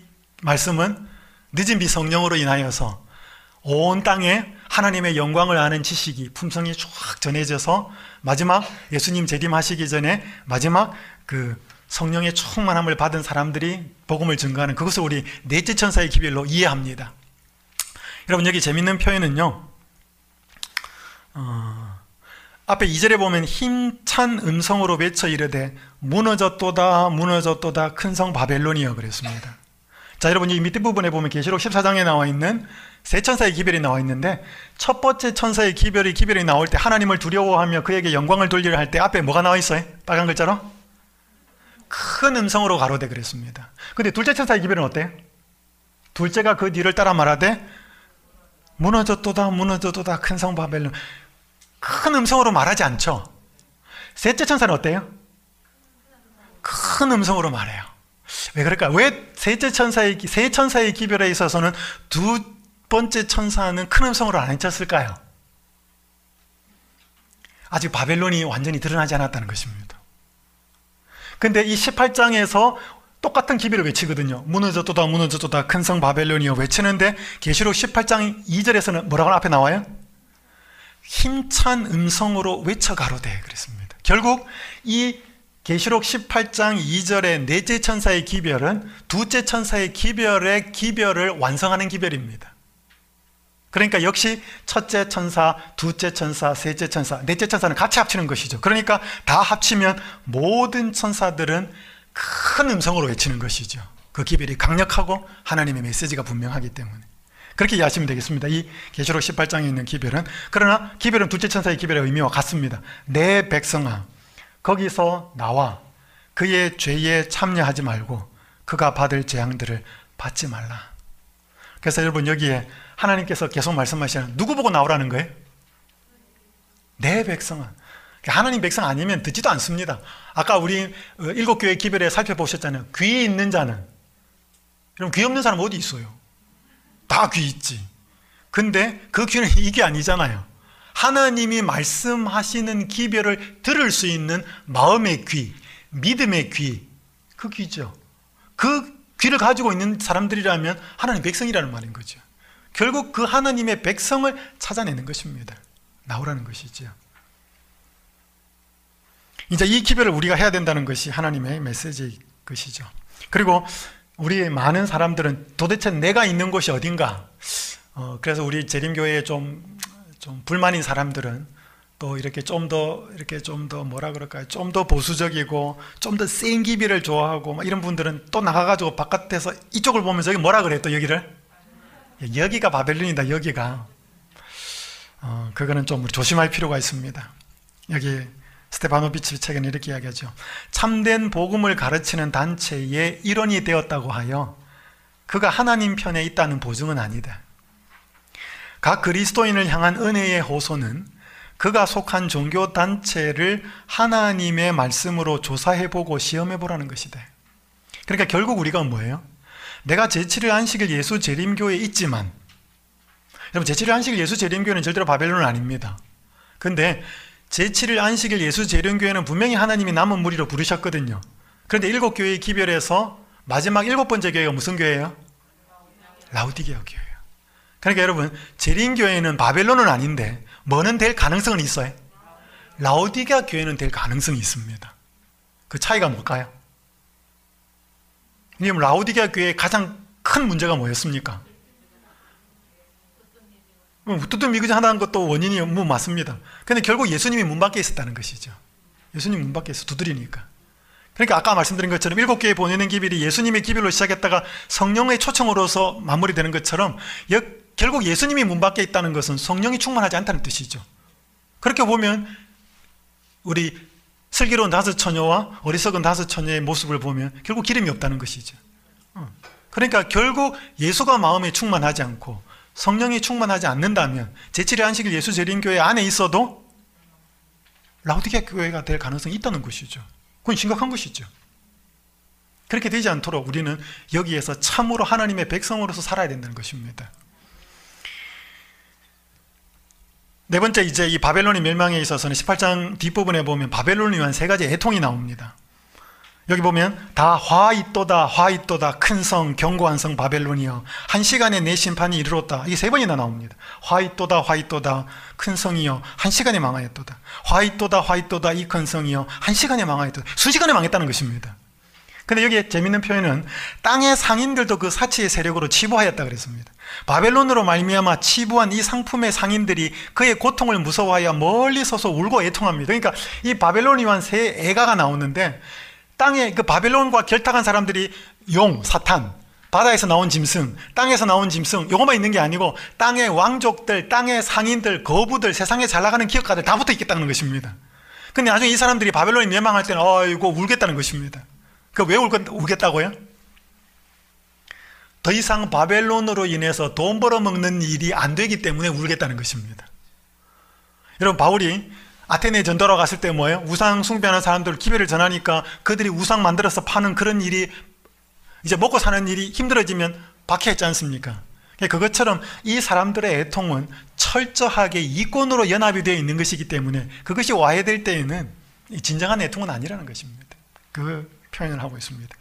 말씀은 늦은 비 성령으로 인하여서 온 땅에 하나님의 영광을 아는 지식이 품성이 쫙 전해져서 마지막 예수님 재림하시기 전에 마지막 그 성령의 충만함을 받은 사람들이 복음을 증거하는 그것을 우리 넷째 천사의 기별로 이해합니다. 여러분 여기 재밌는 표현은요. 어, 앞에 2절에 보면 힘찬 음성으로 외쳐 이르되 무너졌도다 무너졌도다 큰 성 바벨론이여 그랬습니다. 자 여러분 이 밑에 부분에 보면 계시록 14장에 나와 있는 세 천사의 기별이 나와 있는데 첫 번째 천사의 기별이 기별이 나올 때 하나님을 두려워하며 그에게 영광을 돌리려 할 때 앞에 뭐가 나와 있어요? 빨간 글자로 큰 음성으로 가로되 그랬습니다. 근데 둘째 천사의 기별은 어때요? 둘째가 그 뒤를 따라 말하되 무너졌도다 무너졌도다 큰 성 바벨론 큰 음성으로 말하지 않죠. 셋째 천사는 어때요? 큰 음성으로 말해요. 왜 그럴까? 왜 셋째 천사의 세 천사의 기별에 있어서는 두 번째 천사는 큰 음성으로 안 외쳤을까요? 아직 바벨론이 완전히 드러나지 않았다는 것입니다. 근데 이 18장에서 똑같은 기별을 외치거든요. 무너졌도다 무너졌도다 큰 성 바벨론이여 외치는데 계시록 18장 2절에서는 뭐라고 앞에 나와요? 힘찬 음성으로 외쳐 가로되 그랬습니다. 결국 이 계시록 18장 2절의 넷째 천사의 기별은 두째 천사의 기별의 기별을 완성하는 기별입니다. 그러니까 역시 첫째 천사, 두째 천사, 셋째 천사, 넷째 천사는 같이 합치는 것이죠. 그러니까 다 합치면 모든 천사들은 큰 음성으로 외치는 것이죠. 그 기별이 강력하고 하나님의 메시지가 분명하기 때문에. 그렇게 이해하시면 되겠습니다. 이 계시록 18장에 있는 기별은 그러나 기별은 둘째 천사의 기별의 의미와 같습니다. 내 백성아 거기서 나와 그의 죄에 참여하지 말고 그가 받을 재앙들을 받지 말라. 그래서 여러분 여기에 하나님께서 계속 말씀하시는 누구 보고 나오라는 거예요? 내 백성아. 하나님 백성 아니면 듣지도 않습니다. 아까 우리 일곱 교회 기별에 살펴보셨잖아요. 귀 있는 자는 여러분 귀 없는 사람 어디 있어요? 다 귀 있지. 근데 그 귀는 이게 아니잖아요. 하나님이 말씀하시는 기별을 들을 수 있는 마음의 귀, 믿음의 귀, 그 귀죠. 그 귀를 가지고 있는 사람들이라면 하나님 백성이라는 말인 거죠. 결국 그 하나님의 백성을 찾아내는 것입니다. 나오라는 것이죠. 이제 이 기별을 우리가 해야 된다는 것이 하나님의 메시지인 것이죠. 그리고 우리 많은 사람들은 도대체 내가 있는 곳이 어딘가? 어, 그래서 우리 재림교회에 좀, 좀 불만인 사람들은 또 이렇게 좀 더, 이렇게 좀 더 뭐라 그럴까요? 좀 더 보수적이고 좀 더 센 기비를 좋아하고 이런 분들은 또 나가가지고 바깥에서 이쪽을 보면서 여기 뭐라 그래? 또 여기를? 여기가 바벨론이다, 여기가. 어, 그거는 좀 조심할 필요가 있습니다. 여기 스테파노비치 책에는 이렇게 이야기하죠. 참된 복음을 가르치는 단체의 일원이 되었다고 하여 그가 하나님 편에 있다는 보증은 아니다. 각 그리스도인을 향한 은혜의 호소는 그가 속한 종교 단체를 하나님의 말씀으로 조사해 보고 시험해 보라는 것이다. 그러니까 결국 우리가 뭐예요? 내가 제7일 안식일 예수 재림교에 있지만 여러분 제7일 안식일 예수 재림교회는 절대로 바벨론은 아닙니다. 근데 제7일 안식일 예수 재림교회는 분명히 하나님이 남은 무리로 부르셨거든요. 그런데 일곱 교회의 기별에서 마지막 일곱 번째 교회가 무슨 교회예요? 라우디게아 교회예요. 그러니까 여러분 재림교회는 바벨론은 아닌데 뭐는 될 가능성은 있어요? 라우디게아 교회는 될 가능성이 있습니다. 그 차이가 뭘까요? 왜냐하면 라우디게아 교회의 가장 큰 문제가 뭐였습니까? 뜨뜻 미그지 하는 것도 원인이 뭐 맞습니다. 근데 결국 예수님이 문 밖에 있었다는 것이죠. 예수님 문 밖에서 두드리니까. 그러니까 아까 말씀드린 것처럼 일곱 개에 보내는 기별이 예수님의 기별로 시작했다가 성령의 초청으로서 마무리되는 것처럼 결국 예수님이 문 밖에 있다는 것은 성령이 충만하지 않다는 뜻이죠. 그렇게 보면 우리 슬기로운 다섯 처녀와 어리석은 다섯 처녀의 모습을 보면 결국 기름이 없다는 것이죠. 어. 그러니까 결국 예수가 마음에 충만하지 않고 성령이 충만하지 않는다면 제7의 안식일 예수 재림교회 안에 있어도 라우디게아 교회가 될 가능성이 있다는 것이죠. 그건 심각한 것이죠. 그렇게 되지 않도록 우리는 여기에서 참으로 하나님의 백성으로서 살아야 된다는 것입니다. 네 번째 이제 이 바벨론의 멸망에 있어서는 18장 뒷부분에 보면 바벨론을 위한 세 가지 애통이 나옵니다. 여기 보면 다 화있도다 화있도다 큰 성 견고한 성 바벨론이여. 한 시간에 내 심판이 이르렀다. 이게 세 번이나 나옵니다. 화있도다 화있도다 큰 성이여. 한 시간에 망하였도다. 화있도다 화있도다 이 큰 성이여. 한 시간에 망하였도다. 순식간에 망했다는 것입니다 근데 여기 재밌는 표현은 땅의 상인들도 그 사치의 세력으로 치부하였다 그랬습니다. 바벨론으로 말미암아 치부한 이 상품의 상인들이 그의 고통을 무서워하여 멀리 서서 울고 애통합니다. 그러니까 이 바벨론이란 세 애가가 나오는데 땅에 그 바벨론과 결탁한 사람들이 용, 사탄, 바다에서 나온 짐승, 땅에서 나온 짐승, 요것만 있는 게 아니고 땅의 왕족들, 땅의 상인들, 거부들, 세상에 잘 나가는 기업가들 다 붙어 있겠다는 것입니다. 근데 나중에 이 사람들이 바벨론이 멸망할 때는 어이거 울겠다는 것입니다. 그 왜 울겠다고요? 더 이상 바벨론으로 인해서 돈 벌어먹는 일이 안 되기 때문에 울겠다는 것입니다. 여러분 바울이 아테네 전도로 갔을 때 뭐예요? 우상 숭배하는 사람들 기회를 전하니까 그들이 우상 만들어서 파는 그런 일이 이제 먹고 사는 일이 힘들어지면 박해했지 않습니까? 그것처럼 이 사람들의 애통은 철저하게 이권으로 연합이 되어 있는 것이기 때문에 그것이 와야 될 때에는 진정한 애통은 아니라는 것입니다. 그 표현을 하고 있습니다.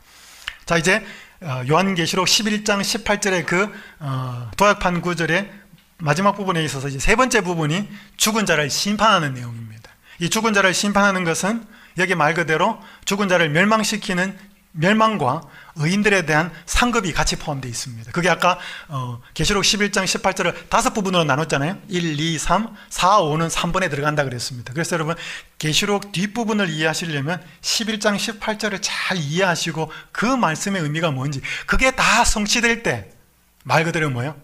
자, 이제 어, 요한계시록 11장 18절의 그 어, 도약판 구절의 마지막 부분에 있어서 이제 세 번째 부분이 죽은 자를 심판하는 내용입니다. 이 죽은 자를 심판하는 것은 여기 말 그대로 죽은 자를 멸망시키는 멸망과 의인들에 대한 상급이 같이 포함되어 있습니다. 그게 아까 어, 계시록 11장 18절을 다섯 부분으로 나눴잖아요. 1, 2, 3, 4, 5는 3번에 들어간다 그랬습니다. 그래서 여러분 계시록 뒷부분을 이해하시려면 11장 18절을 잘 이해하시고 그 말씀의 의미가 뭔지 그게 다 성취될 때 말 그대로 뭐예요?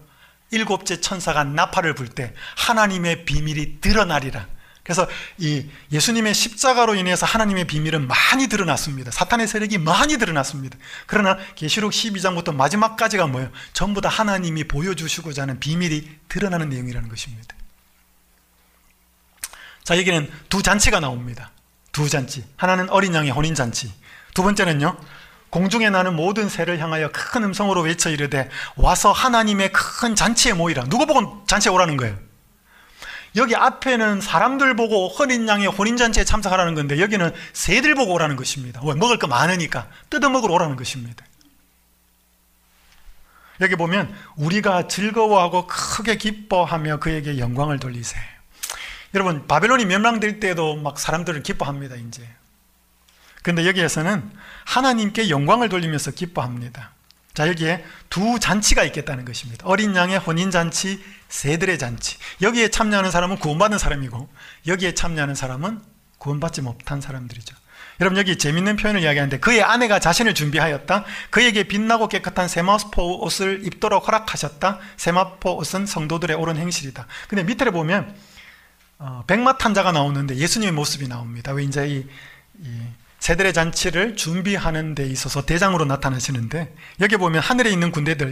일곱째 천사가 나팔을 불 때 하나님의 비밀이 드러나리라. 그래서 이 예수님의 십자가로 인해서 하나님의 비밀은 많이 드러났습니다. 사탄의 세력이 많이 드러났습니다. 그러나 계시록 12장부터 마지막까지가 뭐예요? 전부 다 하나님이 보여주시고자 하는 비밀이 드러나는 내용이라는 것입니다. 자, 여기는 두 잔치가 나옵니다. 두 잔치. 하나는 어린 양의 혼인 잔치. 두 번째는요. 공중에 나는 모든 새를 향하여 큰 음성으로 외쳐 이르되 와서 하나님의 큰 잔치에 모이라. 누구 보고 잔치에 오라는 거예요? 여기 앞에는 사람들 보고 헌인 양의 혼인 잔치에 참석하라는 건데 여기는 새들 보고 오라는 것입니다. 왜? 먹을 거 많으니까 뜯어 먹으러 오라는 것입니다. 여기 보면 우리가 즐거워하고 크게 기뻐하며 그에게 영광을 돌리세. 여러분 바벨론이 멸망될 때도 막 사람들을 기뻐합니다. 이제. 근데 여기에서는 하나님께 영광을 돌리면서 기뻐합니다. 자, 여기에 두 잔치가 있겠다는 것입니다. 어린 양의 혼인잔치, 새들의 잔치. 여기에 참여하는 사람은 구원받은 사람이고, 여기에 참여하는 사람은 구원받지 못한 사람들이죠. 여러분, 여기 재밌는 표현을 이야기하는데, 그의 아내가 자신을 준비하였다. 그에게 빛나고 깨끗한 세마포 옷을 입도록 허락하셨다. 세마포 옷은 성도들의 옳은 행실이다. 근데 밑에 보면, 어, 백마탄자가 나오는데 예수님의 모습이 나옵니다. 왜 이제 이, 이 세들의 잔치를 준비하는 데 있어서 대장으로 나타나시는데 여기 보면 하늘에 있는 군대들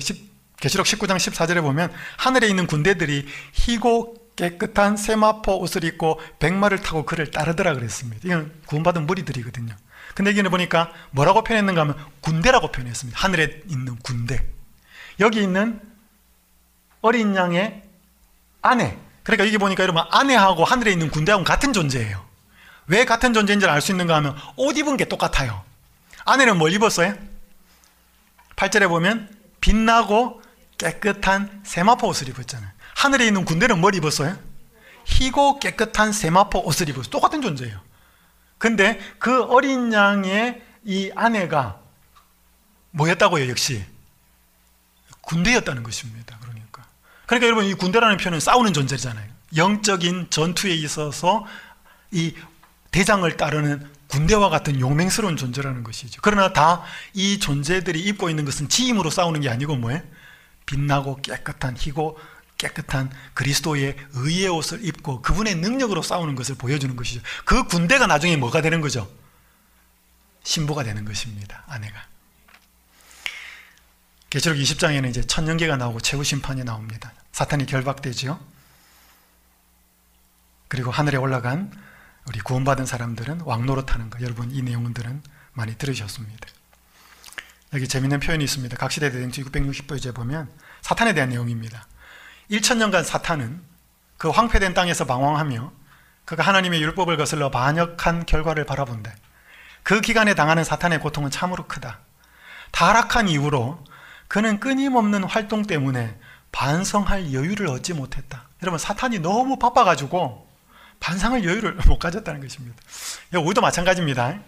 계시록 19장 14절에 보면 하늘에 있는 군대들이 희고 깨끗한 세마포 옷을 입고 백마를 타고 그를 따르더라 그랬습니다. 이건 구원받은 무리들이거든요. 근데 여기는 보니까 뭐라고 표현했는가 하면 군대라고 표현했습니다. 하늘에 있는 군대. 여기 있는 어린 양의 아내. 그러니까 여기 보니까 여러분 아내하고 하늘에 있는 군대하고 같은 존재예요. 왜 같은 존재인지를 알 수 있는가 하면 옷 입은 게 똑같아요. 아내는 뭘 입었어요? 8절에 보면 빛나고 깨끗한 세마포 옷을 입었잖아요. 하늘에 있는 군대는 뭘 입었어요? 희고 깨끗한 세마포 옷을 입었어요. 똑같은 존재예요. 근데 그 어린 양의 이 아내가 뭐였다고요, 역시? 군대였다는 것입니다. 그러니까. 그러니까 여러분, 이 군대라는 표현은 싸우는 존재잖아요. 영적인 전투에 있어서 이 대장을 따르는 군대와 같은 용맹스러운 존재라는 것이죠. 그러나 다 이 존재들이 입고 있는 것은 지임으로 싸우는 게 아니고 뭐예요? 빛나고 깨끗한 희고 깨끗한 그리스도의 의의 옷을 입고 그분의 능력으로 싸우는 것을 보여주는 것이죠. 그 군대가 나중에 뭐가 되는 거죠? 신부가 되는 것입니다. 아내가. 계시록 20장에는 이제 천년계가 나오고 최후 심판이 나옵니다. 사탄이 결박되지요. 그리고 하늘에 올라간 우리 구원받은 사람들은 왕노릇하는 거 여러분 이 내용들은 많이 들으셨습니다. 여기 재밌는 표현이 있습니다. 각시대 대행주 660페이지에 보면 사탄에 대한 내용입니다. 1천년간 사탄은 그 황폐된 땅에서 방황하며 그가 하나님의 율법을 거슬러 반역한 결과를 바라본대. 그 기간에 당하는 사탄의 고통은 참으로 크다. 타락한 이후로 그는 끊임없는 활동 때문에 반성할 여유를 얻지 못했다. 여러분 사탄이 너무 바빠가지고 반상을 여유를 못 가졌다는 것입니다. 우리도 마찬가지입니다.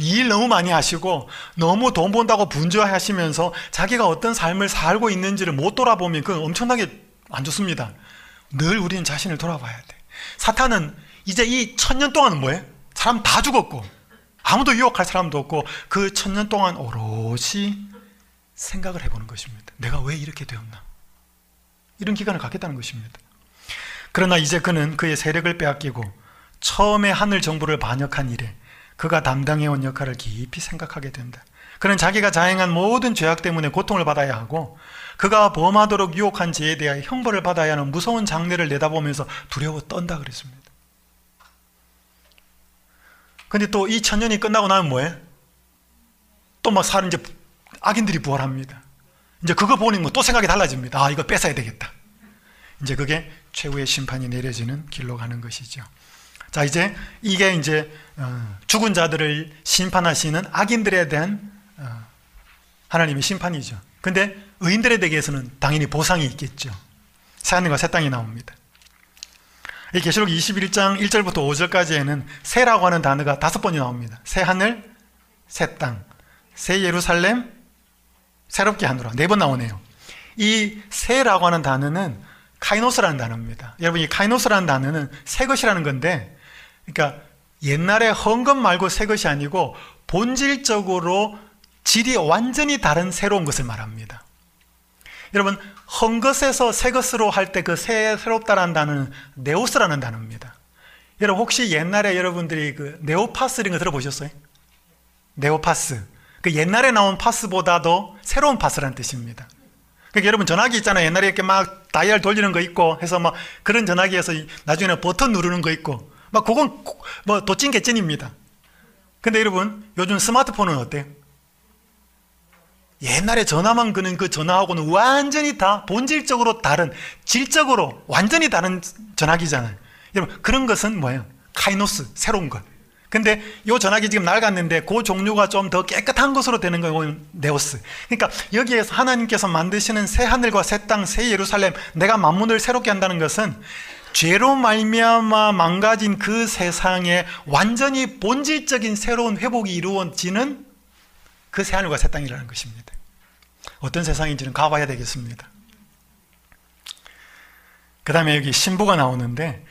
일 너무 많이 하시고 너무 돈 번다고 분주하시면서 자기가 어떤 삶을 살고 있는지를 못 돌아보면 그건 엄청나게 안 좋습니다. 늘 우리는 자신을 돌아봐야 돼. 사탄은 이제 이 천년 동안은 뭐예요? 사람 다 죽었고 아무도 유혹할 사람도 없고 그 천년 동안 오롯이 생각을 해보는 것입니다. 내가 왜 이렇게 되었나? 이런 기간을 갖겠다는 것입니다. 그러나 이제 그는 그의 세력을 빼앗기고 처음에 하늘 정부를 반역한 일에 그가 담당해온 역할을 깊이 생각하게 된다. 그는 자기가 자행한 모든 죄악 때문에 고통을 받아야 하고 그가 범하도록 유혹한 죄에 대하여 형벌을 받아야 하는 무서운 장례를 내다보면서 두려워 떤다 그랬습니다. 근데 또 이 천년이 끝나고 나면 뭐예요? 또막 사는 이제 악인들이 부활합니다. 이제 그거 보니 뭐 또 생각이 달라집니다. 아, 이거 뺏어야 되겠다. 이제 그게 최후의 심판이 내려지는 길로 가는 것이죠. 자, 이제 이게 이제 어, 죽은 자들을 심판하시는 악인들에 대한 어, 하나님의 심판이죠. 근데 의인들에 대해서는 당연히 보상이 있겠죠. 새 하늘과 새 땅이 나옵니다. 이 계시록 21장 1절부터 5절까지에는 새라고 하는 단어가 다섯 번이 나옵니다. 새 하늘, 새 땅, 새 예루살렘, 새롭게 하노라. 네 번 나오네요. 이 새라고 하는 단어는 카이노스라는 단어입니다. 여러분, 이 카이노스라는 단어는 새 것이라는 건데, 그러니까 옛날에 헌것 말고 새 것이 아니고 본질적으로 질이 완전히 다른 새로운 것을 말합니다. 여러분, 헌 것에서 새 것으로 할 때 그 새롭다라는 단어는 네오스라는 단어입니다. 여러분, 혹시 옛날에 여러분들이 그 네오파스라는 거 들어보셨어요? 네오파스. 그 옛날에 나온 파스보다도 새로운 파스라는 뜻입니다. 그러니까 여러분 전화기 있잖아요. 옛날에 이렇게 막 다이얼 돌리는 거 있고 해서 막 그런 전화기에서 나중에는 버튼 누르는 거 있고 막 그건 뭐 도찐 개찐입니다. 근데 여러분 요즘 스마트폰은 어때요? 옛날에 전화만 그는 그 전화하고는 완전히 다 본질적으로 다른 질적으로 완전히 다른 전화기잖아요. 여러분 그런 것은 뭐예요? 카이노스 새로운 것. 근데 이 전화기 지금 낡았는데 그 종류가 좀 더 깨끗한 것으로 되는 거는 네오스. 그러니까 여기에서 하나님께서 만드시는 새 하늘과 새 땅, 새 예루살렘, 내가 만문을 새롭게 한다는 것은 죄로 말미암아 망가진 그 세상에 완전히 본질적인 새로운 회복이 이루어지는 그 새 하늘과 새 땅이라는 것입니다. 어떤 세상인지는 가봐야 되겠습니다. 그 다음에 여기 신부가 나오는데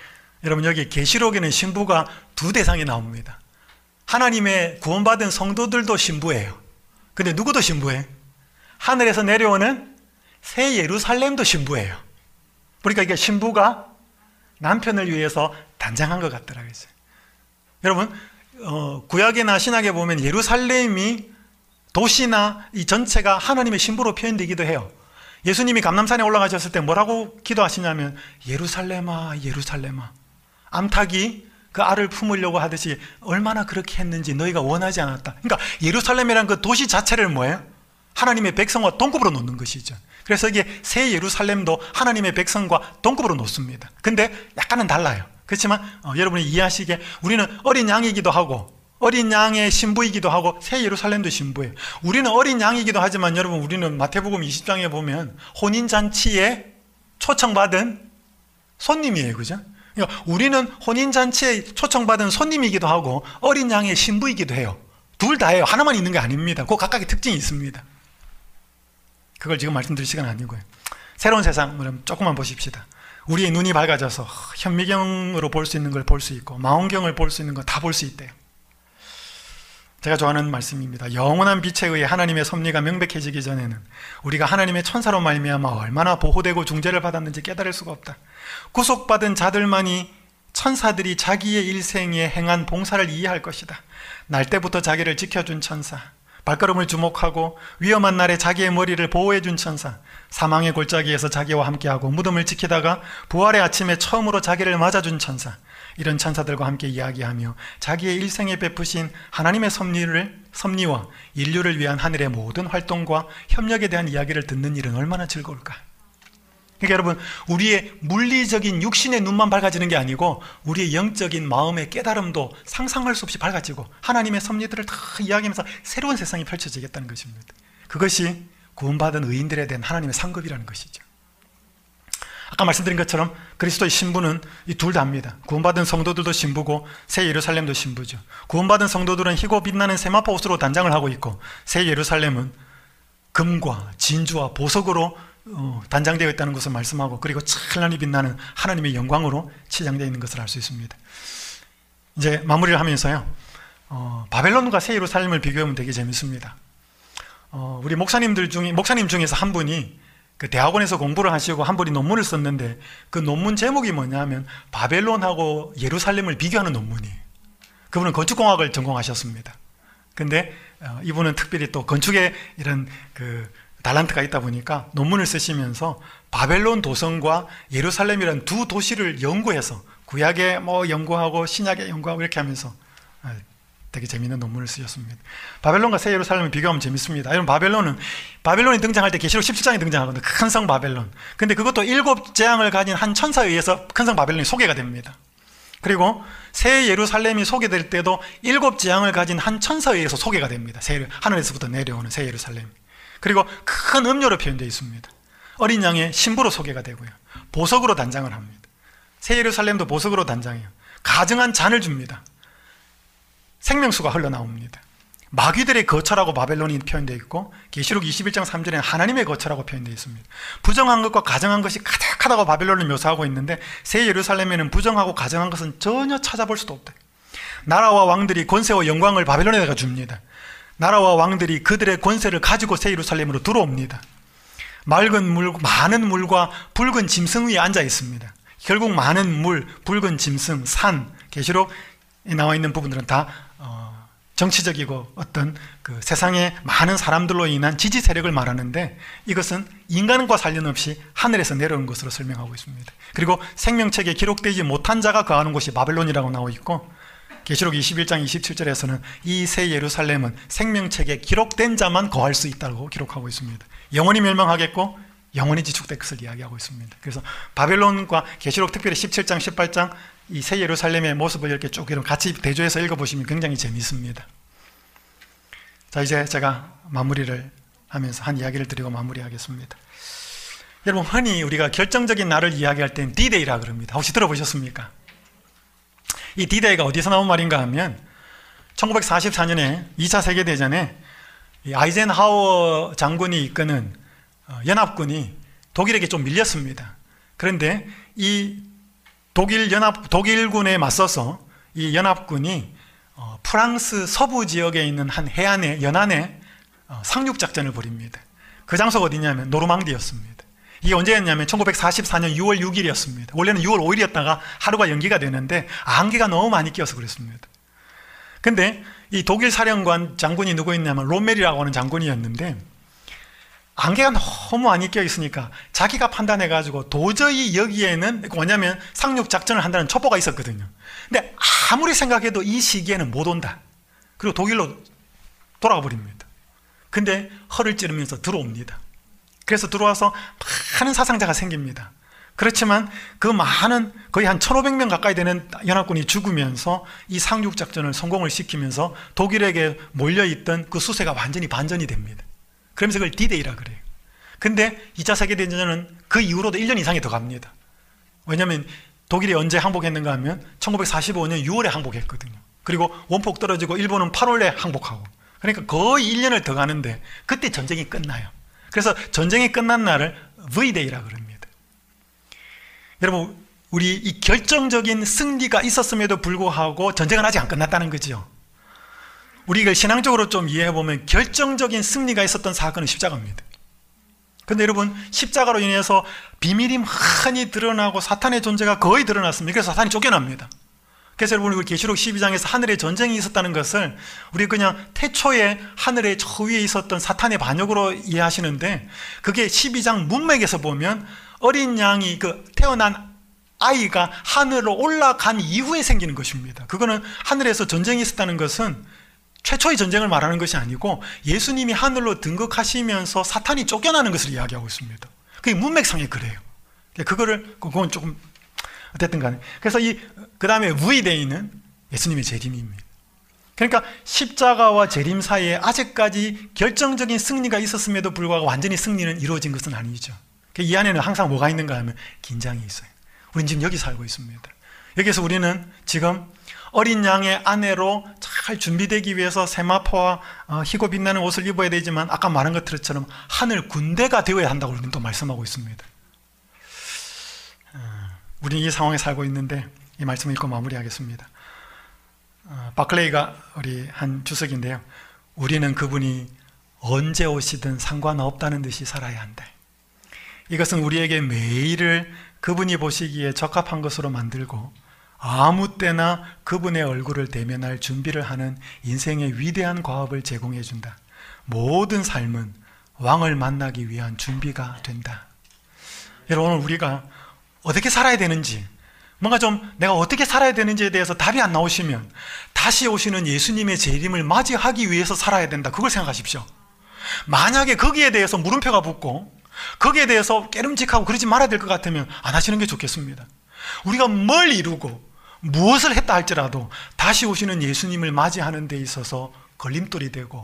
여러분 여기 계시록에는 신부가 두 대상이 나옵니다. 하나님의 구원받은 성도들도 신부예요. 근데 누구도 신부예요? 하늘에서 내려오는 새 예루살렘도 신부예요. 그러니까 이게 신부가 남편을 위해서 단장한 것 같더라고요. 여러분, 어, 구약이나 신약에 보면 예루살렘이 도시나 이 전체가 하나님의 신부로 표현되기도 해요. 예수님이 감남산에 올라가셨을 때 뭐라고 기도하시냐면 예루살렘아 예루살렘아 암탉이 그 알을 품으려고 하듯이 얼마나 그렇게 했는지 너희가 원하지 않았다. 그러니까 예루살렘이란 그 도시 자체를 뭐예요? 하나님의 백성과 동급으로 놓는 것이죠. 그래서 이게 새 예루살렘도 하나님의 백성과 동급으로 놓습니다. 근데 약간은 달라요. 그렇지만 어, 여러분이 이해하시기에 우리는 어린 양이기도 하고 어린 양의 신부이기도 하고 새 예루살렘도 신부예요. 우리는 어린 양이기도 하지만 여러분 우리는 마태복음 20장에 보면 혼인 잔치에 초청받은 손님이에요. 그죠? 그러니까 우리는 혼인잔치에 초청받은 손님이기도 하고 어린 양의 신부이기도 해요. 둘 다예요. 하나만 있는 게 아닙니다. 그 각각의 특징이 있습니다. 그걸 지금 말씀드릴 시간 아니고요. 새로운 세상, 조금만 보십시다. 우리의 눈이 밝아져서 현미경으로 볼 수 있는 걸 볼 수 있고 망원경을 볼 수 있는 걸 다 볼 수 있대요. 제가 좋아하는 말씀입니다. 영원한 빛에 의해 하나님의 섭리가 명백해지기 전에는 우리가 하나님의 천사로 말미암아 얼마나 보호되고 중재를 받았는지 깨달을 수가 없다. 구속받은 자들만이 천사들이 자기의 일생에 행한 봉사를 이해할 것이다. 날 때부터 자기를 지켜준 천사, 발걸음을 주목하고 위험한 날에 자기의 머리를 보호해준 천사, 사망의 골짜기에서 자기와 함께하고 무덤을 지키다가 부활의 아침에 처음으로 자기를 맞아준 천사, 이런 천사들과 함께 이야기하며 자기의 일생에 베푸신 하나님의 섭리를 섭리와 인류를 위한 하늘의 모든 활동과 협력에 대한 이야기를 듣는 일은 얼마나 즐거울까? 그러니까 여러분, 우리의 물리적인 육신의 눈만 밝아지는 게 아니고 우리의 영적인 마음의 깨달음도 상상할 수 없이 밝아지고 하나님의 섭리들을 다 이야기하면서 새로운 세상이 펼쳐지겠다는 것입니다. 그것이 구원받은 의인들에 대한 하나님의 상급이라는 것이죠. 아까 말씀드린 것처럼 그리스도의 신부는 이 둘 다입니다. 구원받은 성도들도 신부고 새 예루살렘도 신부죠. 구원받은 성도들은 희고 빛나는 세마포 옷으로 단장을 하고 있고 새 예루살렘은 금과 진주와 보석으로 어, 단장되어 있다는 것을 말씀하고 그리고 찬란히 빛나는 하나님의 영광으로 치장되어 있는 것을 알 수 있습니다. 이제 마무리를 하면서요. 어, 바벨론과 새 예루살렘을 비교하면 되게 재밌습니다. 어, 우리 목사님들 중에 목사님 중에서 한 분이 그 대학원에서 공부를 하시고 한 분이 논문을 썼는데 그 논문 제목이 뭐냐면 바벨론하고 예루살렘을 비교하는 논문이에요. 그분은 건축공학을 전공하셨습니다. 근데 어, 이분은 특별히 또 건축에 이런 그 달란트가 있다 보니까 논문을 쓰시면서 바벨론 도성과 예루살렘이라는 두 도시를 연구해서 구약에 뭐 연구하고 신약에 연구하고 이렇게 하면서 아, 되게 재미있는 논문을 쓰셨습니다. 바벨론과 새 예루살렘을 비교하면 재밌습니다. 여러분 바벨론은 바벨론이 등장할 때 계시록 17장에 등장하거든요. 큰 성 바벨론. 근데 그것도 일곱 재앙을 가진 한 천사에 의해서 큰 성 바벨론이 소개가 됩니다. 그리고 새 예루살렘이 소개될 때도 일곱 재앙을 가진 한 천사에 의해서 소개가 됩니다. 새, 하늘에서부터 내려오는 새 예루살렘. 그리고 큰 음료로 표현되어 있습니다. 어린 양의 신부로 소개가 되고요. 보석으로 단장을 합니다. 새 예루살렘도 보석으로 단장해요. 가증한 잔을 줍니다. 생명수가 흘러나옵니다. 마귀들의 거처라고 바벨론이 표현되어 있고 계시록 21장 3절에는 하나님의 거처라고 표현되어 있습니다. 부정한 것과 가정한 것이 가득하다고 바벨론을 묘사하고 있는데 새 예루살렘에는 부정하고 가정한 것은 전혀 찾아볼 수도 없다. 나라와 왕들이 권세와 영광을 바벨론에다가 줍니다. 나라와 왕들이 그들의 권세를 가지고 새 예루살렘으로 들어옵니다. 맑은 물, 많은 물과 붉은 짐승 위에 앉아 있습니다. 결국 많은 물, 붉은 짐승, 산, 계시록에 나와 있는 부분들은 다 정치적이고 어떤 그 세상의 많은 사람들로 인한 지지 세력을 말하는데 이것은 인간과 관련 없이 하늘에서 내려온 것으로 설명하고 있습니다. 그리고 생명책에 기록되지 못한 자가 거하는 곳이 바벨론이라고 나와 있고 계시록 21장 27절에서는 이 새 예루살렘은 생명책에 기록된 자만 거할 수 있다고 기록하고 있습니다. 영원히 멸망하겠고 영원히 지축될 것을 이야기하고 있습니다. 그래서 바벨론과 계시록 특별히 17장, 18장 이 새 예루살렘의 모습을 이렇게 쭉 같이 대조해서 읽어보시면 굉장히 재미있습니다. 자, 이제 제가 마무리를 하면서 한 이야기를 드리고 마무리하겠습니다. 여러분, 흔히 우리가 결정적인 날을 이야기할 때는 D-Day라 그럽니다. 혹시 들어보셨습니까? 이 D-Day가 어디서 나온 말인가 하면 1944년에 2차 세계대전에 아이젠하워 장군이 이끄는 어, 연합군이 독일에게 좀 밀렸습니다. 그런데 이 독일 연합 독일군에 맞서서 이 연합군이 어, 프랑스 서부 지역에 있는 한 해안의 연안에 어, 상륙 작전을 벌입니다. 그 장소가 어디냐면 노르망디였습니다. 이게 언제였냐면 1944년 6월 6일이었습니다. 원래는 6월 5일이었다가 하루가 연기가 되는데 안개가 너무 많이 끼어서 그랬습니다. 근데 이 독일 사령관 장군이 누구였냐면 로멜이라고 하는 장군이었는데 안개가 너무 많이 껴 있으니까 자기가 판단해 가지고 도저히 여기에는 뭐냐면 상륙 작전을 한다는 첩보가 있었거든요. 근데 아무리 생각해도 이 시기에는 못 온다. 그리고 독일로 돌아가 버립니다. 근데 허를 찌르면서 들어옵니다. 그래서 들어와서 많은 사상자가 생깁니다. 그렇지만 그 많은 거의 한 1500명 가까이 되는 연합군이 죽으면서 이 상륙 작전을 성공을 시키면서 독일에게 몰려 있던 그 수세가 완전히 반전이 됩니다. 그러면서 그걸 디데이라 그래요. 근데 2차 세계대전은 그 이후로도 1년 이상이 더 갑니다. 왜냐하면 독일이 언제 항복했는가 하면 1945년 6월에 항복했거든요. 그리고 원폭 떨어지고 일본은 8월에 항복하고. 그러니까 거의 1년을 더 가는데 그때 전쟁이 끝나요. 그래서 전쟁이 끝난 날을 V-Day라 그럽니다. 여러분, 우리 이 결정적인 승리가 있었음에도 불구하고 전쟁은 아직 안 끝났다는 거죠. 우리 이걸 신앙적으로 좀 이해해 보면 결정적인 승리가 있었던 사건은 십자가입니다. 근데 여러분 십자가로 인해서 비밀이 많이 드러나고 사탄의 존재가 거의 드러났습니다. 그래서 사탄이 쫓겨납니다. 그래서 여러분 우리 계시록 12장에서 하늘에 전쟁이 있었다는 것을 우리 그냥 태초에 하늘에 저 위에 있었던 사탄의 반역으로 이해하시는데 그게 12장 문맥에서 보면 어린 양이 그 태어난 아이가 하늘로 올라간 이후에 생기는 것입니다. 그거는 하늘에서 전쟁이 있었다는 것은 최초의 전쟁을 말하는 것이 아니고 예수님이 하늘로 등극하시면서 사탄이 쫓겨나는 것을 이야기하고 있습니다. 그게 문맥상에 그래요. 그거를 그건 조금 어쨌든 간에 그래서 이 그다음에 V데이는 예수님의 재림입니다. 그러니까 십자가와 재림 사이에 아직까지 결정적인 승리가 있었음에도 불구하고 완전히 승리는 이루어진 것은 아니죠. 그이 안에는 항상 뭐가 있는가 하면 긴장이 있어요. 우리는 지금 여기 살고 있습니다. 여기서 우리는 지금 어린 양의 아내로 잘 준비되기 위해서 세마포와 어, 희고 빛나는 옷을 입어야 되지만 아까 말한 것처럼 하늘 군대가 되어야 한다고 우리는 또 말씀하고 있습니다. 어, 우리는 이 상황에 살고 있는데 이 말씀을 읽고 마무리하겠습니다. 어, 바클레이가 우리 한 주석인데요. 우리는 그분이 언제 오시든 상관없다는 듯이 살아야 한다. 이것은 우리에게 매일을 그분이 보시기에 적합한 것으로 만들고 아무 때나 그분의 얼굴을 대면할 준비를 하는 인생의 위대한 과업을 제공해 준다. 모든 삶은 왕을 만나기 위한 준비가 된다. 여러분 오늘 우리가 어떻게 살아야 되는지 뭔가 좀 내가 어떻게 살아야 되는지에 대해서 답이 안 나오시면 다시 오시는 예수님의 재림을 맞이하기 위해서 살아야 된다. 그걸 생각하십시오. 만약에 거기에 대해서 물음표가 붙고 거기에 대해서 깨름직하고 그러지 말아야 될 것 같으면 안 하시는 게 좋겠습니다. 우리가 뭘 이루고 무엇을 했다 할지라도 다시 오시는 예수님을 맞이하는 데 있어서 걸림돌이 되고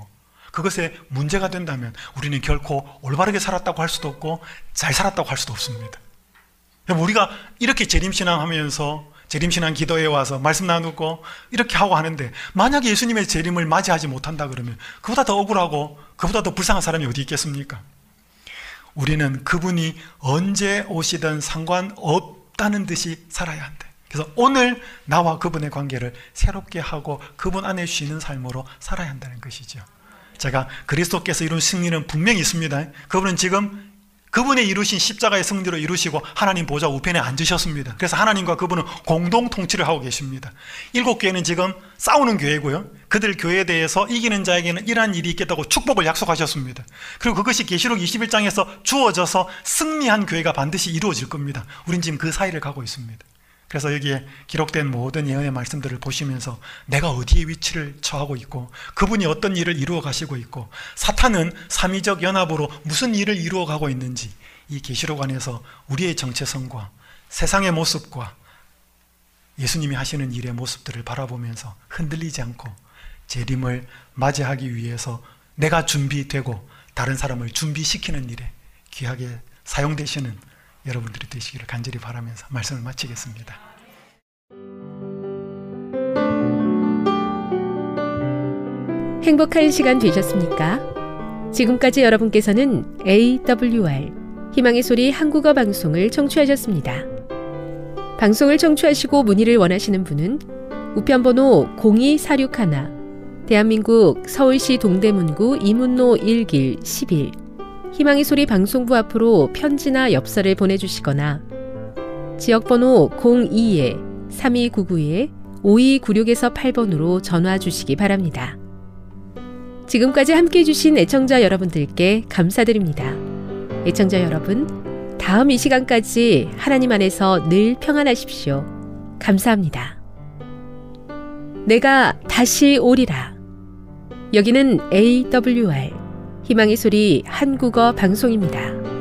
그것에 문제가 된다면 우리는 결코 올바르게 살았다고 할 수도 없고 잘 살았다고 할 수도 없습니다. 우리가 이렇게 재림신앙 하면서 재림신앙 기도에 와서 말씀 나누고 이렇게 하고 하는데 만약에 예수님의 재림을 맞이하지 못한다 그러면 그보다 더 억울하고 그보다 더 불쌍한 사람이 어디 있겠습니까? 우리는 그분이 언제 오시든 상관없다는 듯이 살아야 한다. 그래서 오늘 나와 그분의 관계를 새롭게 하고 그분 안에 쉬는 삶으로 살아야 한다는 것이죠. 제가 그리스도께서 이룬 승리는 분명히 있습니다. 그분은 지금 그분의 이루신 십자가의 승리로 이루시고 하나님 보좌 우편에 앉으셨습니다. 그래서 하나님과 그분은 공동 통치를 하고 계십니다. 일곱 교회는 지금 싸우는 교회고요. 그들 교회에 대해서 이기는 자에게는 이러한 일이 있겠다고 축복을 약속하셨습니다. 그리고 그것이 계시록 21장에서 주어져서 승리한 교회가 반드시 이루어질 겁니다. 우린 지금 그 사이를 가고 있습니다. 그래서 여기에 기록된 모든 예언의 말씀들을 보시면서 내가 어디에 위치를 처하고 있고 그분이 어떤 일을 이루어 가시고 있고 사탄은 삼위적 연합으로 무슨 일을 이루어 가고 있는지 이 계시록 안에서 우리의 정체성과 세상의 모습과 예수님이 하시는 일의 모습들을 바라보면서 흔들리지 않고 재림을 맞이하기 위해서 내가 준비되고 다른 사람을 준비시키는 일에 귀하게 사용되시는 여러분들이 되시기를 간절히 바라면서 말씀을 마치겠습니다. 행복한 시간 되셨습니까? 지금까지 여러분께서는 AWR 희망의 소리 한국어 방송을 청취하셨습니다. 방송을 청취하시고 문의를 원하시는 분은 우편번호 02461 대한민국 서울시 동대문구 이문로 1길 11 희망의 소리 방송부 앞으로 편지나 엽서를 보내주시거나 지역번호 02-3299-5296에서 8번으로 전화 주시기 바랍니다. 지금까지 함께 해주신 애청자 여러분들께 감사드립니다. 애청자 여러분, 다음 이 시간까지 하나님 안에서 늘 평안하십시오. 감사합니다. 내가 다시 오리라. 여기는 AWR 희망의 소리 한국어 방송입니다.